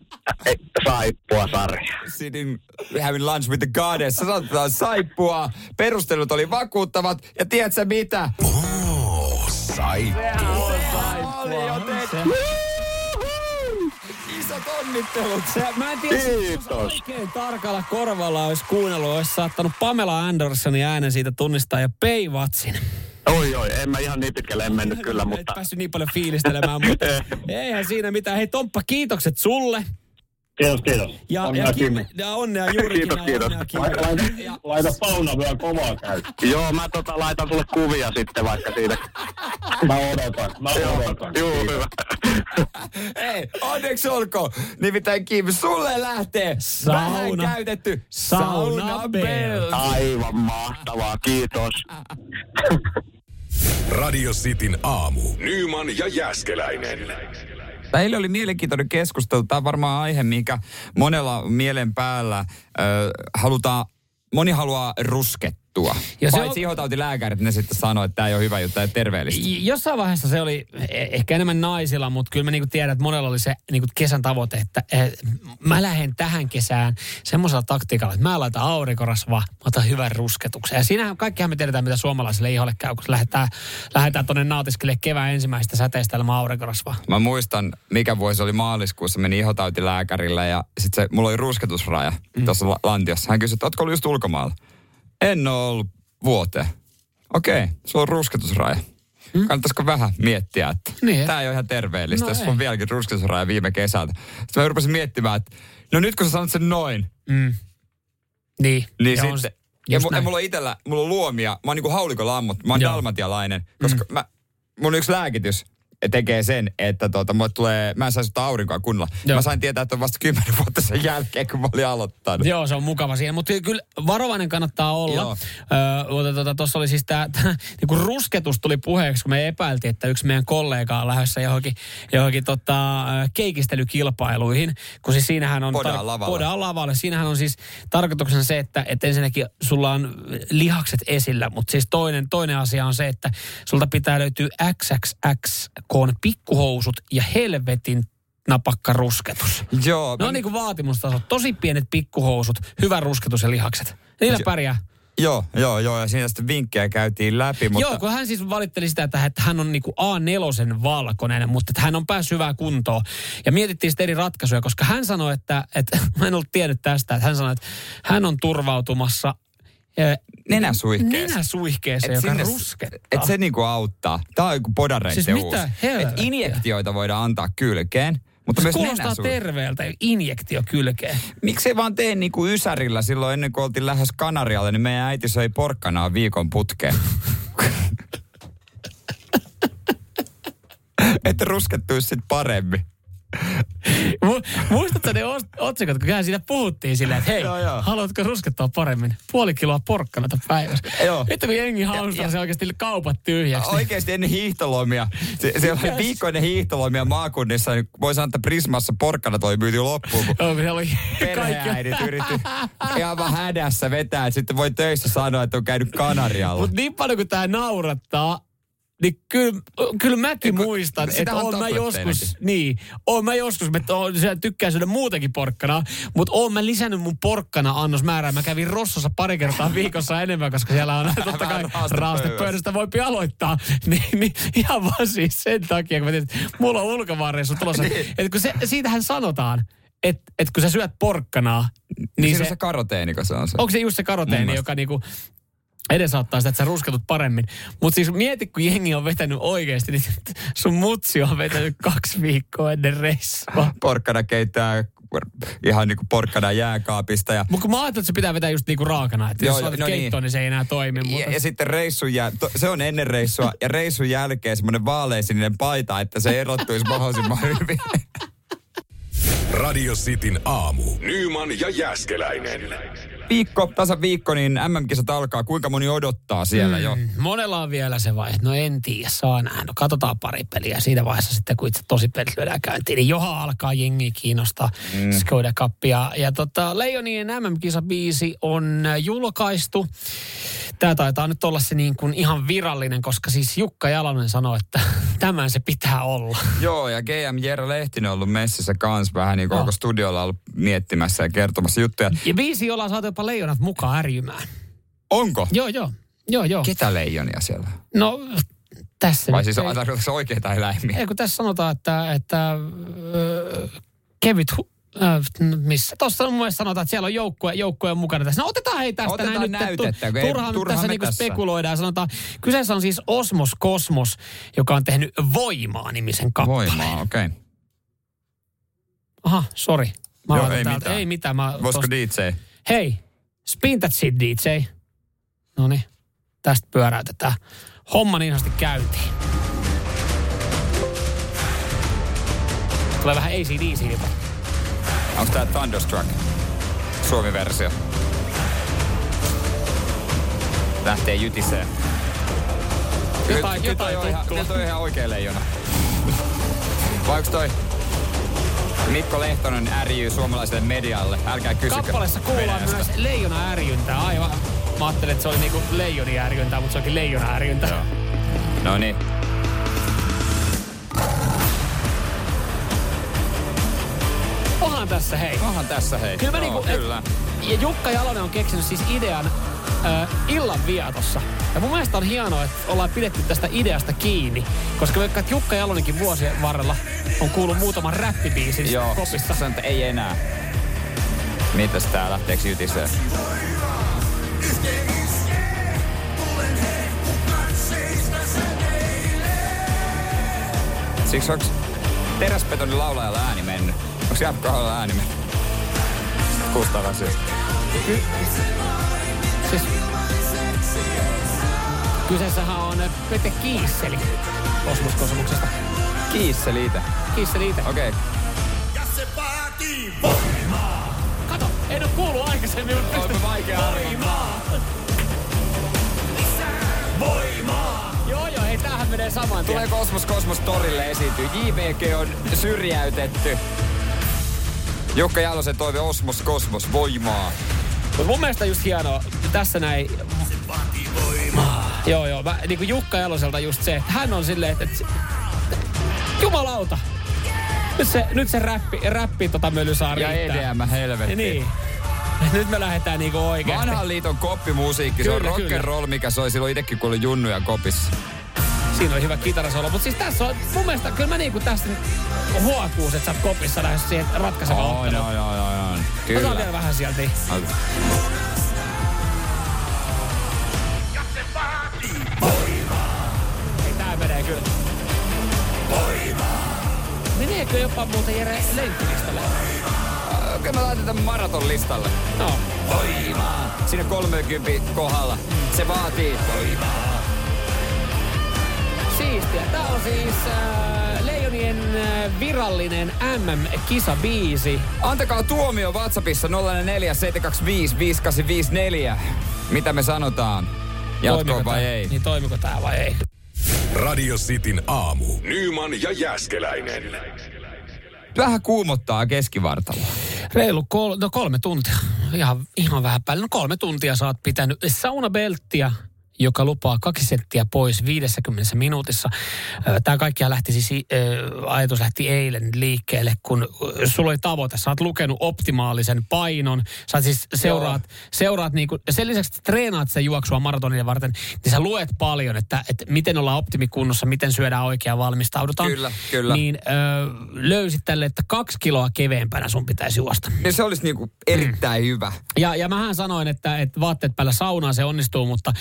S6: saippua Sari.
S2: Sitting having lunch with the goddess. Sä sanotaan saippua. Perustelut oli vakuuttavat. Ja tiedätkö mitä?
S3: Oh, saippua.
S2: Oli joten...
S1: Se-
S2: Isot onnittelut.
S1: Se, mä en tiedä, jos
S6: Kiitos.
S1: oikein tarkalla korvalla olisi kuunnellut, olisi saattanut Pamela Andersonin äänen siitä tunnistaa ja Peivatsin.
S6: Oi, oi, en mä ihan niin pitkälle en mennyt kyllä,
S1: Et
S6: mutta...
S1: päässyt niin paljon fiilistelemään, mutta eihän siinä mitään. Hei Tomppa, kiitokset sulle.
S6: Kiitos, kiitos.
S1: Ja,
S6: Onnea
S1: ja, Kim, ja onnea juurikin.
S6: Kiitos, kiitos.
S1: onnea Kim.
S6: Laita, laita,
S1: Ja,
S6: laita fauna vielä kovaa käy. Joo, mä tota laitan sulle kuvia sitten vaikka siitä. Mä odotan, mä odotan. Joo, hyvä.
S2: Hei, onneksi olkoon. Nimittäin Kim, sulle lähtee vähän
S1: Sauna.
S2: käytetty
S1: Sauna
S2: sauna
S1: bell.
S6: Aivan mahtavaa, kiitos.
S3: Radio Cityn aamu. Nyman ja Jäskeläinen.
S2: Eilen oli mielenkiintoinen keskustelu. Tämä on varmaan aihe, mikä monella on mielen päällä. Ö, halutaan, moni haluaa ruskettua.
S1: Ja se
S2: Paitsi
S1: on-
S2: ihotautilääkärit, ne sitten sanoo, että tämä ei ole hyvä juttu ja terveellistä.
S1: Jossain vaiheessa se oli eh, ehkä enemmän naisilla, mutta kyllä mä niinku tiedän, että monella oli se niinku kesän tavoite, että eh, mä lähden tähän kesään semmoisella taktiikalla, että mä laitan aurinkorasvaa, mä otan hyvän rusketuksen. Ja siinähän kaikkihan me tiedetään, mitä suomalaisille iholle käy, kun lähdetään, lähdetään tuonne nautiskelle kevään ensimmäistä säteistä ilman aurinkorasvaa.
S2: Mä muistan, mikä vuosi oli maaliskuussa, meni ihotautilääkärillä ja sitten se, mulla oli rusketusraja mm. tuossa la- lantiossa. Hän kysyi, että ootko ollut just ulkomailla? En ole ollut vuoteen. Okei, sulla on rusketusraja. Mm. Kannattaisiko vähän miettiä, että
S1: Niin.
S2: tämä ei ole ihan terveellistä,
S1: No
S2: jos on vieläkin rusketusraja viime kesältä. Sitten mä rupesin miettimään, että no nyt kun sä sanot sen noin,
S1: Mm. Niin.
S2: niin
S1: ja
S2: sitten...
S1: on se-
S2: ja, mu- ja mulla on itellä, mulla on luomia, mä oon niinku haulikolammut, mä oon
S1: Joo.
S2: dalmatialainen, koska mm. mä, mun yksi lääkitys tekee sen, että tota, mulle tulee, mä en saisi ottaa aurinkoa kunnolla.
S1: Joo.
S2: Mä sain tietää, että on vasta kymmenen vuotta sen jälkeen, kun mä olin aloittanut.
S1: Joo, se on mukava siihen, mutta kyllä varovainen kannattaa olla.
S2: Joo.
S1: Öö, tuossa tota, oli siis tämä, niinku rusketus tuli puheeksi, kun me epäiltiin, että yksi meidän kollega on lähdössä johonkin, johonkin tota, keikistelykilpailuihin, kun siis siinähän on...
S2: Podaan lavalle.
S1: Podaan lavalle. Siinähän on siis tarkoituksena se, että, että ensinnäkin sulla on lihakset esillä, mutta siis toinen, toinen asia on se, että sulta pitää löytyä XXX pikkuhousut ja helvetin napakka rusketus.
S2: Joo,
S1: Ne on niinku vaatimustasot. Tosi pienet pikkuhousut, hyvä rusketus ja lihakset. Niillä
S2: Se-
S1: pärjää.
S2: joo, joo, joo, ja siinä sitten vinkkejä käytiin läpi, mutta...
S1: Joo, kun hän siis valitteli sitä, että, hän on niinku A4 valkoinen, mutta että hän on päässyt hyvää kuntoon. Ja mietittiin sitten eri ratkaisuja, koska hän sanoi, että, että mä en ollut tiennyt tästä, että hän sanoi, että hän on turvautumassa
S2: Nenäsuihkeeseen.
S1: nenäsuihkeeseen,
S2: Et
S1: joka
S2: sinne-
S1: ruskettaa.
S2: Et se niinku auttaa. Tää on joku podareitten
S1: Siis
S2: uusi. Et injektioita voidaan antaa kylkeen, mutta
S1: se
S2: myös
S1: kuulostaa
S2: nenäsuihke.
S1: terveeltä, injektio kylkeen.
S2: Miksei vaan tee niinku Ysärillä silloin ennen kuin oltiin lähes Kanarialle, niin meidän äiti söi porkkanaa viikon putkeen. että ruskettuisi sit paremmin.
S1: Mu- Muistatko ne otsikot, kun kyllähän siitä puhuttiin silleen, että hei,
S2: Joo, joo.
S1: haluatko ruskettaa paremmin? Puoli kiloa porkkanata päivässä.
S2: Joo.
S1: Nyt kun jengi haustaa se oikeasti kaupat tyhjäksi.
S2: Oikeasti ennen hiihtolomia. Se, se oli
S1: Yes.
S2: viikkoinen hiihtolomia maakunnissa. Niin voi sanoa, että Prismassa porkkana toi myyty loppuun, kun
S1: Joo, kun siellä oli kaikki.
S2: perheäidit yritti ihan vaan hädässä vetää. että Sitten voi töissä sanoa, että on käynyt Kanarialla.
S1: Mutta niin paljon kuin tämä naurattaa, niin kyllä, kyllä mäkin
S2: Eiku-
S1: muistan, että oon mä joskus, niin, oon mä joskus, että oon, se tykkää syödä muutenkin porkkana, mutta oon mä lisännyt mun porkkana annosmäärää. Mä kävin Rossossa pari kertaa viikossa enemmän, kai siellä on totta kai
S2: raastepöydästä.
S1: voipi aloittaa. niin, niin, ihan vaan siis sen takia, kun mä tiedän, että mulla on ulkomaanreissu tulossa.
S2: Niin.
S1: että kun se, siitähän sanotaan, että, että kun sä syöt porkkanaa,
S2: Niin
S1: niin
S2: se,
S1: se,
S2: se karoteeni, kun se on se.
S1: onko se just se karoteeni, joka niinku edesauttaa sitä, että sä rusketut paremmin. Mutta siis mieti, kun jengi on vetänyt oikeasti, niin sun mutsi on vetänyt kaksi viikkoa ennen reissua.
S2: Porkkana keittää ihan niinku porkkana jääkaapista ja
S1: Mutta kun mä ajattelin, että se pitää vetää just niinku raakana, että
S2: Joo,
S1: jos laitat
S2: no niin.
S1: keittoon, niin se ei enää toimi. Mutta...
S2: Ja, ja sitten reissun jäl... to- se on ennen reissua ja reissun jälkeen semmoinen vaaleasininen paita, että se erottuisi mahdollisimman hyvin.
S3: Radio Cityn aamu. Nyman ja Jäskeläinen.
S2: Viikko, tasa viikko, niin MM-kisat alkaa. Kuinka moni odottaa siellä jo?
S1: Mm, Monella on vielä se vaihe, no en tiedä, saa nähdä. No katsotaan pari peliä. Siinä vaiheessa sitten, kun itse tosi pelit lyödään käyntiin, niin johan alkaa jengi kiinnostaa mm. Skoda Cupia. Ja tota, Leijonien MM-kisabiisi on julkaistu. Tämä taitaa nyt olla se niin kuin ihan virallinen, koska siis Jukka Jalonen sanoi, että tämän se pitää olla.
S2: Joo, ja GM Jere Lehtinen on ollut messissä kans vähän niin kuin onko studiolla ollut miettimässä ja kertomassa juttuja.
S1: Ja biisi, jolla saatu jopa leijonat mukaan ärjymään.
S2: Onko?
S1: Joo, joo. Joo, joo.
S2: Ketä leijonia siellä?
S1: No, tässä
S2: Vai siis
S1: ei-
S2: tarkoitatko se oikeita eläimiä?
S1: Ei kun tässä sanotaan, että, että öö, kevyt, hu- missä? Tuossa mun mielestä sanotaan, että siellä on joukkue, joukkue mukana tässä. No otetaan hei tästä
S2: Otetaan
S1: näin nyt.
S2: näytettä,
S1: tu-
S2: kun ei-
S1: turhaan,
S2: turhaan
S1: tässä niinku
S2: tässä.
S1: spekuloidaan. Sanotaan, kyseessä on siis Osmos Kosmos, joka on tehnyt Voimaa-nimisen kappaleen.
S2: Voimaa, okei. Okay.
S1: Aha, sori. Mä
S2: Joo, ei
S1: täältä.
S2: mitään.
S1: Ei mitään. Mä
S2: Voisiko
S1: tosta-
S2: DJ?
S1: Hei, spin that shit DJ. No niin, tästä pyöräytetään. Homma niin sanotusti käyntiin. Tulee vähän ACDC.
S2: Onko tää Thunderstruck? Suomi-versio. Lähtee jytiseen.
S1: Jotain,
S2: Kyllä
S1: jotain
S2: on ihan, kyllä toi ihan oikea leijona. Vai onks toi Mikko Lehtonen ärjyy suomalaiselle medialle? Älkää kysykö.
S1: Kappaleessa kuullaan
S2: Venäjästä.
S1: myös leijona ärjyntää. Aivan. Mä ajattelin, että se oli niinku leijoni ärjyntää, mutta se onkin leijona ärjyntää.
S2: No niin.
S1: Tässä hei.
S2: Onhan tässä hei.
S1: Kyllä mä
S2: Joo,
S1: niinku, et-
S2: kyllä.
S1: Ja Jukka Jalonen on keksinyt siis idean äh, illan viatossa. Ja mun mielestä on hienoa, että ollaan pidetty tästä ideasta kiinni. Koska vaikka Jukka Jalonenkin vuosien varrella on kuullut muutaman räppibiisin
S2: Joo,
S1: kopissa.
S2: sanon, että ei enää. Mitäs tää lähteekö jytiseen? Siksi onks teräsbetonin laulajalla ääni mennyt? Onks Japkaalla ääni? Kuulostaa vähän siltä.
S1: Siis, kyseessähän on Pete Kiisseli Kosmoskosmoksesta.
S2: Kiisseli itse.
S1: Kiisseli itse.
S2: Okei. Okay.
S1: Kato, en oo kuullut aikaisemmin, mutta pystyn...
S2: vaikea arvaa.
S1: Joo, joo, ei tämähän menee saman tien.
S2: Tulee Kosmos Kosmos torille esiintyy. JVG on syrjäytetty. Jukka Jalosen toive Osmos Kosmos voimaa.
S1: Mutta mun mielestä just hienoa, tässä näin... Joo, joo. Mä, niin kuin Jukka Jaloselta just se, että hän on silleen, että... että jumalauta! Nyt se, nyt se räppi, räppi tota möly saa
S2: Ja. EDM helvetti.
S1: Niin. Nyt me lähdetään niinku oikeasti.
S2: Vanhan liiton koppimusiikki, se on
S1: Kyllä,
S2: rock and
S1: kyllä.
S2: roll, mikä soi silloin itsekin, kun oli junnuja kopissa.
S1: Siinä oli hyvä kitarasolo. Mutta siis tässä on, mun mielestä, kyllä mä niinku tästä huokuus, että sä oot kopissa lähes siihen ratkaisevaan
S2: Oo,
S1: otteluun.
S2: joo, joo, joo, joo.
S1: Otetaan
S2: Kyllä.
S1: vielä vähän sieltä. Menee kyllä. Meneekö jopa muuten Jere lenkkilistalle?
S2: Okei, mä laitan tämän maraton listalle.
S1: No.
S2: Voimaa. Siinä 30 kohdalla. Se vaatii voimaa.
S1: Siistiä. Tää on siis äh, Leijonien äh, virallinen MM-kisabiisi.
S2: Antakaa tuomio WhatsAppissa 044 725 5854. Mitä me sanotaan? Jatkoon
S1: Toimiko
S2: vai
S1: tää?
S2: ei?
S1: Niin toimiko tää vai ei?
S3: Radio Cityn aamu. Nyman ja Jäskeläinen.
S2: Vähän kuumottaa keskivartaloa.
S1: Reilu kol- no kolme tuntia. Ihan, ihan vähän päälle. No kolme tuntia sä oot pitänyt saunabelttiä joka lupaa kaksi senttiä pois 50 minuutissa. Tämä kaikkia lähti siis, ajatus lähti eilen liikkeelle, kun sulla oli tavoite. Sä oot lukenut optimaalisen painon. Sä siis seuraat, seuraat niinku, sen lisäksi että treenaat sen juoksua maratonia varten, niin sä luet paljon, että, että miten ollaan optimikunnossa, miten syödään oikein ja valmistaudutaan.
S2: Kyllä, kyllä.
S1: Niin ö, löysit tälle, että kaksi kiloa keveempänä sun pitäisi juosta.
S2: Niin se olisi niinku erittäin hyvä.
S1: Ja, ja mähän sanoin, että, että vaatteet päällä saunaan se onnistuu, mutta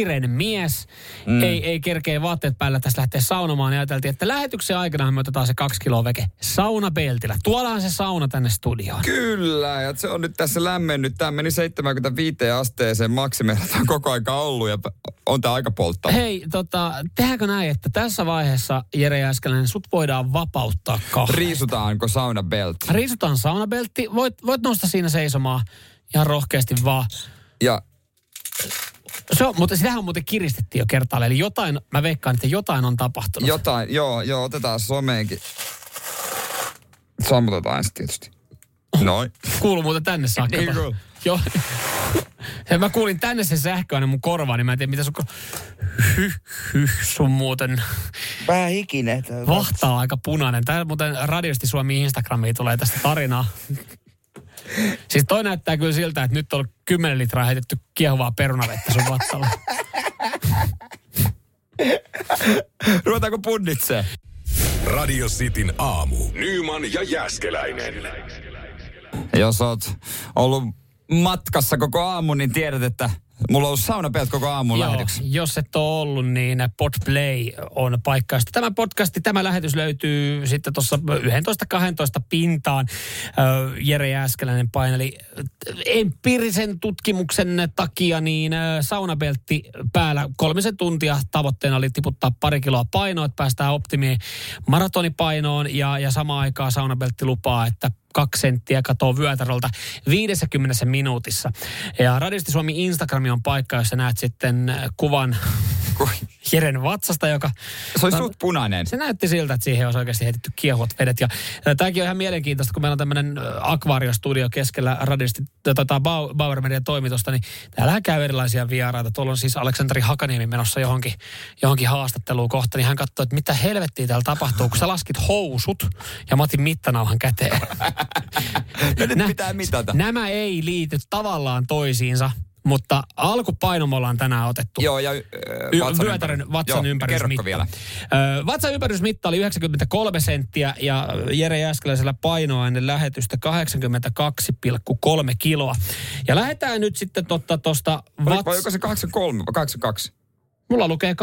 S1: kiireinen mies mm. ei, ei kerkeä vaatteet päällä tässä lähteä saunomaan. Ja ajateltiin, että lähetyksen aikana me otetaan se kaksi kiloa veke saunapeltillä. Tuodaan se sauna tänne studioon.
S2: Kyllä, ja se on nyt tässä lämmennyt. Tämä meni 75 asteeseen maksimeilla. Tämä on koko aika ollut ja on tämä aika polttava.
S1: Hei, tota, tehdäänkö näin, että tässä vaiheessa, Jere Jääskeläinen, sut voidaan vapauttaa kahden.
S2: Riisutaanko saunabeltti?
S1: Riisutaan saunabeltti. Voit, voit nousta siinä seisomaan ihan rohkeasti vaan.
S2: Ja
S1: Se on, mutta sitähän muuten kiristettiin jo kertaalle. Eli jotain, mä veikkaan, että jotain on tapahtunut.
S2: jotain, joo, joo, otetaan someenkin. Sammutetaan ensin tietysti. Noin.
S1: Kuuluu muuten tänne saakka.
S2: Niin kuuluu.
S1: Joo. Ja mä kuulin tänne se sähkö aina mun korvaan, niin mä en tiedä mitä sun... ko- Hyh, hyh, sun muuten
S2: Vähän hikinen.
S1: vahtaa aika punainen. Tää muuten radiosti Suomi Instagramiin tulee tästä tarinaa. Siis toi näyttää kyllä siltä, että nyt on 10 litraa heitetty kiehuvaa perunavettä sun vatsalle.
S2: Ruvetaanko punnitsee?
S3: Radio Cityn aamu. Nyman ja Jäskeläinen.
S2: Jos oot ollut matkassa koko aamu, niin tiedät, että mulla on ollut saunapelt koko aamun
S1: Joo,
S2: lähetyksen.
S1: jos et ole ollut, niin Podplay on paikka. josta Tämä podcasti, tämä lähetys löytyy sitten tuossa 11-12 pintaan. Jere Jääskeläinen paineli empiirisen tutkimuksen takia, niin ö, saunabeltti päällä kolmisen tuntia. Tavoitteena oli tiputtaa pari kiloa painoa, että päästään optimiin maratonipainoon ja, ja samaan aikaan saunabeltti lupaa, että kaksi senttiä katoaa vyötäröltä 50 minuutissa. Ja Radisti Suomi Instagrami on paikka, jossa näet sitten äh, kuvan Jeren vatsasta, joka...
S2: Se oli suht punainen.
S1: Se näytti siltä, että siihen olisi oikeasti heitetty kiehuvat vedet. Ja äh, tämäkin on ihan mielenkiintoista, kun meillä on tämmöinen akvaariostudio keskellä radisti tota, Bau- Bauer Median toimitusta, niin täällähän käy erilaisia vieraita. Tuolla on siis Aleksanteri Hakaniemi menossa johonkin, johonkin haastatteluun kohta, niin hän katsoi, että mitä helvettiä täällä tapahtuu, kun sä laskit housut ja mä otin mittanauhan käteen.
S2: Nyt
S1: Nä-
S2: pitää mitata.
S1: Nämä ei liity tavallaan toisiinsa, mutta alkupaino me ollaan tänään otettu.
S2: Joo, ja äh, vatsan
S1: vyötärön
S2: ympäri-
S1: vatsan
S2: Joo,
S1: ympärysmitta.
S2: Vielä.
S1: Ö, vatsan ympärysmitta oli 93 senttiä ja Jere Jääskeläisellä painoa ennen lähetystä 82,3 kiloa. Ja lähdetään nyt sitten totta tuosta
S2: Vai,
S1: vats...
S2: onko se 83 vai 82?
S1: Mulla lukee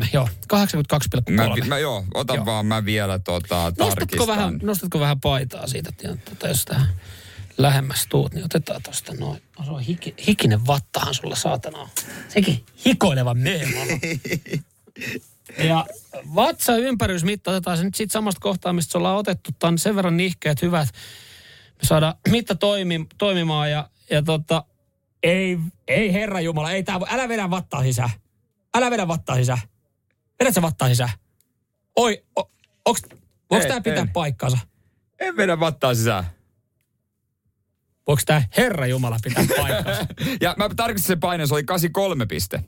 S1: 82,3, joo. 82,3.
S2: Mä, mä, joo, otan
S1: Joo.
S2: vaan, mä vielä tota,
S1: Nostatko vähän, nostatko vähän paitaa siitä, tota, jos tähän lähemmäs tuut, niin otetaan tosta noin. No, se on hiki, hikinen vattahan sulla saatana. Sekin hikoileva meema. Ja vatsa ympärysmitta otetaan se nyt siitä samasta kohtaa, mistä se ollaan otettu. Tämä on sen verran nihkeät hyvät. Me saadaan mitta toimi, toimimaan ja, ja tota, ei, ei herra Jumala, ei tää, älä vedä vattaa sisään. Älä vedä vattaa sisään. Vedät sä vattaa sisään. Oi, o, onks, onks tää pitää
S2: ei.
S1: paikkaansa?
S2: En vedä vattaa sisään.
S1: Voiko tää Herra Jumala pitää paikkaansa?
S2: Ja mä tarkistin sen paineen, se oli 83 piste.
S1: 83,2,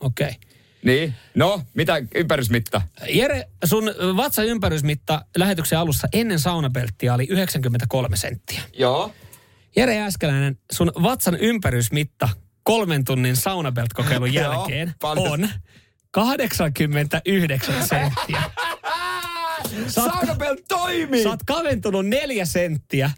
S1: okei. Okay.
S2: Niin, no, mitä ympärysmitta?
S1: Jere, sun vatsan ympärysmitta lähetyksen alussa ennen saunapelttiä oli 93 senttiä.
S2: Joo.
S1: Jere Jääskeläinen, sun vatsan ympärysmitta kolmen tunnin saunabelt-kokeilun
S2: Joo,
S1: jälkeen
S2: paljon.
S1: on 89 senttiä.
S2: Saunapelt toimii!
S1: sä oot kaventunut neljä senttiä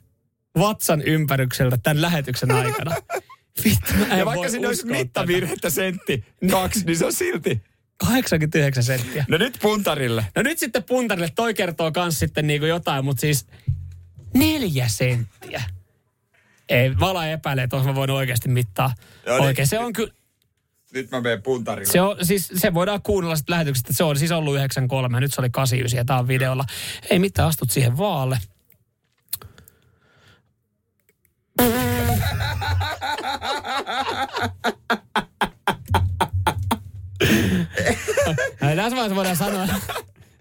S1: vatsan ympärykseltä tämän lähetyksen aikana. Vittu, mä en
S2: Ja vaikka siinä olisi mittavirhettä sentti, kaksi, niin se on silti.
S1: 89 senttiä.
S2: No nyt puntarille.
S1: No nyt sitten puntarille, toi kertoo kans sitten niinku jotain, mutta siis neljä senttiä. Ei, Vala epäilee, että mä voin oikeasti mittaa.
S2: Joo, niin.
S1: Oikein, se on kyllä,
S2: Nyt mä menen puntarille.
S1: se, on, siis, se voidaan kuunnella sitten lähetyksestä, että se on siis ollut 93 ja nyt se oli 89 ja tää on videolla. Ei mitään, astut siihen vaalle. Tässä vaiheessa voidaan sanoa,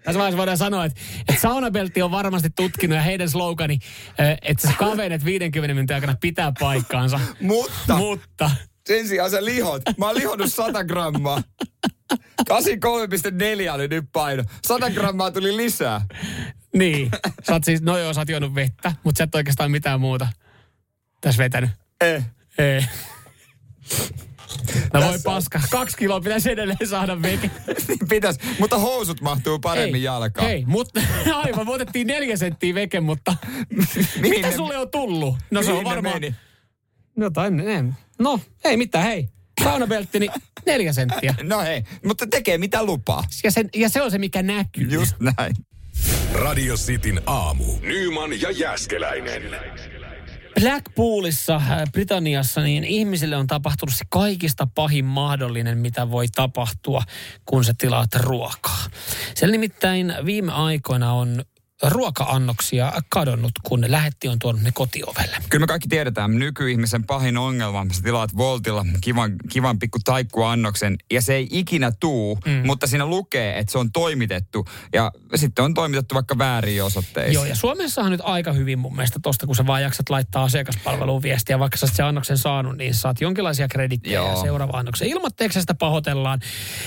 S1: tässä vaiheessa voidaan sanoa, että, että Saunabeltti on varmasti tutkinut ja heidän slogani, eh, että sä kavenet 50 minuutin aikana pitää paikkaansa.
S2: Mutta
S1: Mutta
S2: sen sijaan sä lihot. Mä oon lihonnut 100 grammaa. 83,4 oli nyt paino. 100 grammaa tuli lisää.
S1: Niin. Sä oot siis, no joo, sä oot juonut vettä, mutta sä et oikeastaan mitään muuta tässä vetänyt.
S2: Eh.
S1: Ei. No voi paska. Kaksi kiloa pitäisi edelleen saada veke.
S2: Pitäis, mutta housut mahtuu paremmin jalkaan.
S1: Hei, mutta aivan, me otettiin neljä senttiä veke, mutta
S2: Mihin
S1: mitä
S2: ne-
S1: sulle on tullut? No se on varmaan...
S2: meni?
S1: No, tai, ne, no ei mitään, hei. Saunabeltti, niin neljä senttiä.
S2: No hei, mutta tekee mitä lupaa.
S1: Ja, sen, ja se on se, mikä näkyy.
S2: Just näin.
S3: Radio Cityn aamu. Nyman ja Jäskeläinen.
S1: Blackpoolissa, äh, Britanniassa, niin ihmisille on tapahtunut se kaikista pahin mahdollinen, mitä voi tapahtua, kun sä tilaat ruokaa. Siellä nimittäin viime aikoina on ruoka-annoksia kadonnut, kun lähetti on tuonut ne kotiovelle.
S2: Kyllä me kaikki tiedetään, nykyihmisen pahin ongelma, sä tilaat Voltilla kivan, kivan pikku taikkuannoksen ja se ei ikinä tuu, mm. mutta siinä lukee, että se on toimitettu ja sitten on toimitettu vaikka väärin osoitteisiin.
S1: Joo, ja Suomessahan nyt aika hyvin mun mielestä tosta, kun sä vaan jaksat laittaa asiakaspalveluun viestiä, vaikka sä oot sen annoksen saanut, niin saat jonkinlaisia kredittejä
S2: Joo.
S1: seuraava annoksen. Ilmoitteeksi sitä pahoitellaan,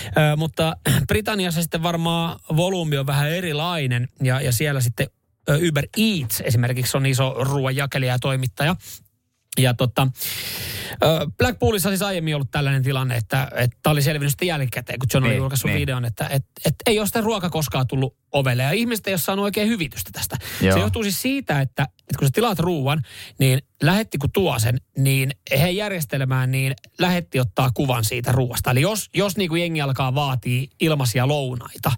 S1: Ö, mutta Britanniassa sitten varmaan volyymi on vähän erilainen ja, ja siellä sitten Uber Eats esimerkiksi on iso ruoanjakelija ja toimittaja. Ja tota, Blackpoolissa siis aiemmin ollut tällainen tilanne, että tämä oli selvinnyt sitten jälkikäteen, kun John oli
S2: Niin,
S1: julkaissut
S2: niin.
S1: videon, että et, et ei ole sitä ruoka koskaan tullut ovelle. Ja ihmiset ei ole saanut oikein hyvitystä tästä.
S2: Joo.
S1: Se johtuu siis siitä, että, että kun sä tilaat ruuan, niin lähetti kun tuo sen, niin he järjestelmään, niin lähetti ottaa kuvan siitä ruuasta. Eli jos, jos niin kuin jengi alkaa vaatii ilmaisia lounaita,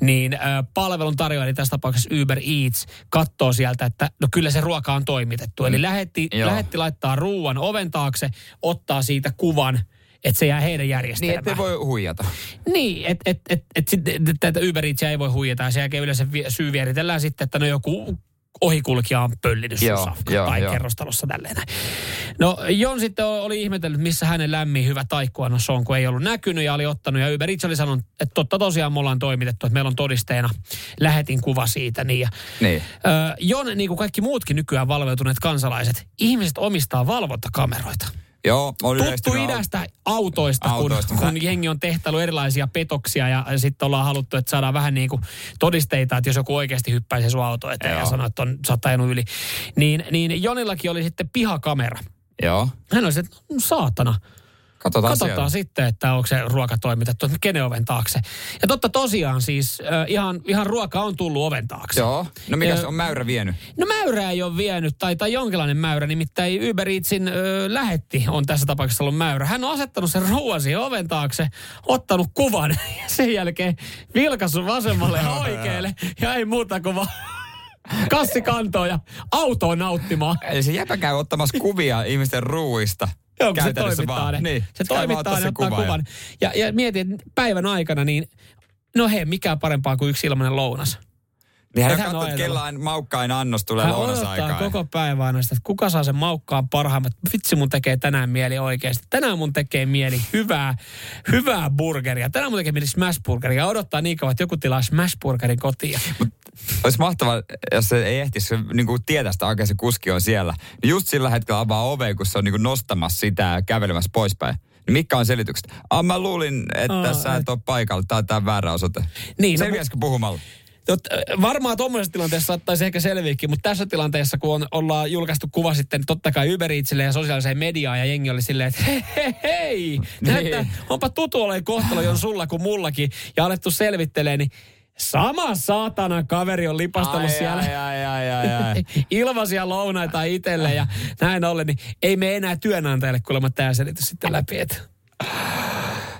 S1: niin palvelun tarjoaja, eli tässä tapauksessa Uber Eats, katsoo sieltä, että no kyllä se ruoka on toimitettu. Eli lähetti,
S2: Joo.
S1: lähetti laittaa ruuan oven taakse, ottaa siitä kuvan, että se jää heidän
S2: Niin,
S1: järjestelmään.
S2: ettei voi huijata.
S1: Niin, että et, et, et et, tätä Uber Eatsia ei voi huijata. Ja sen jälkeen yleensä syy vieritellään sitten, että no joku ohikulkija on pöllinyt sun
S2: Joo,
S1: safka
S2: joo,
S1: tai
S2: joo.
S1: kerrostalossa tälleen näin. No Jon sitten oli ihmetellyt, missä hänen lämmin hyvä taikkuannos on, kun ei ollut näkynyt ja oli ottanut. Ja Uber Eats oli sanonut, että totta tosiaan me ollaan toimitettu, että meillä on todisteena. Lähetin kuva siitä. Niin, ja,
S2: Niin.
S1: Ö, Jon, niin kuin kaikki muutkin nykyään valveutuneet kansalaiset, ihmiset omistaa valvontakameroita.
S2: Joo, on
S1: Tuttu idästä autoista,
S2: Autoista.
S1: kun, kun jengi on tehtailu erilaisia petoksia ja, ja sitten ollaan haluttu, että saadaan vähän niin kuin todisteita, että jos joku oikeasti hyppäisi sun auto eteen ja
S2: Joo.
S1: sanoo, että on, sä oot yli. Niin, niin Jonillakin oli sitten pihakamera.
S2: Joo.
S1: Hän oli se, että no, saatana.
S2: Katsotaan,
S1: Katsotaan
S2: siellä.
S1: sitten, että onko se ruoka toimitettu, että kenen oven taakse. Ja totta tosiaan siis äh, ihan, ihan ruoka on tullut oven taakse.
S2: Joo. No mikä se on mäyrä vienyt?
S1: No mäyrä ei ole vienyt, tai, tai jonkinlainen mäyrä, nimittäin Uber Eatsin ö, lähetti on tässä tapauksessa ollut mäyrä. Hän on asettanut sen ruoan siihen oven taakse, ottanut kuvan ja sen jälkeen vilkassut vasemmalle ja oikealle ja ei muuta kuin vaan kassi kantoon ja autoon nauttimaan.
S2: Eli se jäpä käy ottamassa kuvia ihmisten ruuista.
S1: Joo, kun se toimittaa
S2: vaan.
S1: ne.
S2: Niin.
S1: Se toimittaa ne, ottaa
S2: kuvan
S1: kuvan. Ja, ja mietin, että päivän aikana niin, no hei, mikä parempaa kuin yksi ilmainen lounas.
S2: Niin hän
S1: hän on
S2: katsonut, että kellain maukkain annos tulee
S1: Hän
S2: lounasaikaan.
S1: koko päivän aina sitä, että kuka saa sen maukkaan parhaimmat. Vitsi mun tekee tänään mieli oikeasti. Tänään mun tekee mieli hyvää, hyvää burgeria. Tänään mun tekee mieli smashburgeria. Odottaa niin kauan, että joku tilaa smashburgerin kotiin.
S2: Olisi mahtavaa, jos se ei ehtisi se, niin kuin tietää sitä oikein se kuski on siellä. Niin just sillä hetkellä avaa oveen, kun se on niin kuin nostamassa sitä ja kävelemässä poispäin. Niin mitkä on selitykset? Ah, mä luulin, että
S1: Aa,
S2: sä et ole paikalla. Tää on tää väärä osoite.
S1: Niin, no,
S2: Selviäisikö puhumalla?
S1: Tot, varmaan tuommoisessa tilanteessa saattaisi ehkä selviäkin, mutta tässä tilanteessa, kun on, ollaan julkaistu kuva sitten totta kai Uber Eatsille ja sosiaaliseen mediaan ja jengi oli silleen, että hei, hei, hei näyttää, onpa tutu olen kohtalo jo sulla kuin mullakin ja alettu selvittelee, niin sama saatana kaveri on lipastellut
S2: Ai,
S1: siellä
S2: ai, ai, ai, ai, ai.
S1: ilmaisia lounaita itselle ja näin ollen, niin ei me enää työnantajalle kuulemma tämä selitys sitten läpi. Että.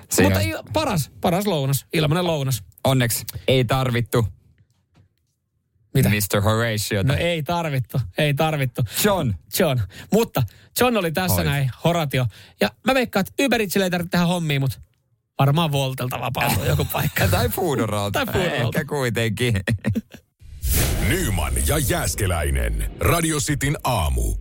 S2: Siinä
S1: Mutta il, paras, paras lounas, ilmainen lounas.
S2: Onneksi ei tarvittu
S1: Mitä?
S2: Mr. Horatiota.
S1: No ei tarvittu, ei tarvittu.
S2: John.
S1: John. Mutta John oli tässä
S2: Oi.
S1: näin, Horatio. Ja mä veikkaan, että Uber ei tarvitse tehdä hommia, mutta varmaan Voltelta vapautuu joku paikka.
S2: Tai Foodoralta.
S1: Tai Foodoralta.
S2: Ehkä kuitenkin.
S3: Nyman ja Jääskeläinen. Radio Cityn aamu.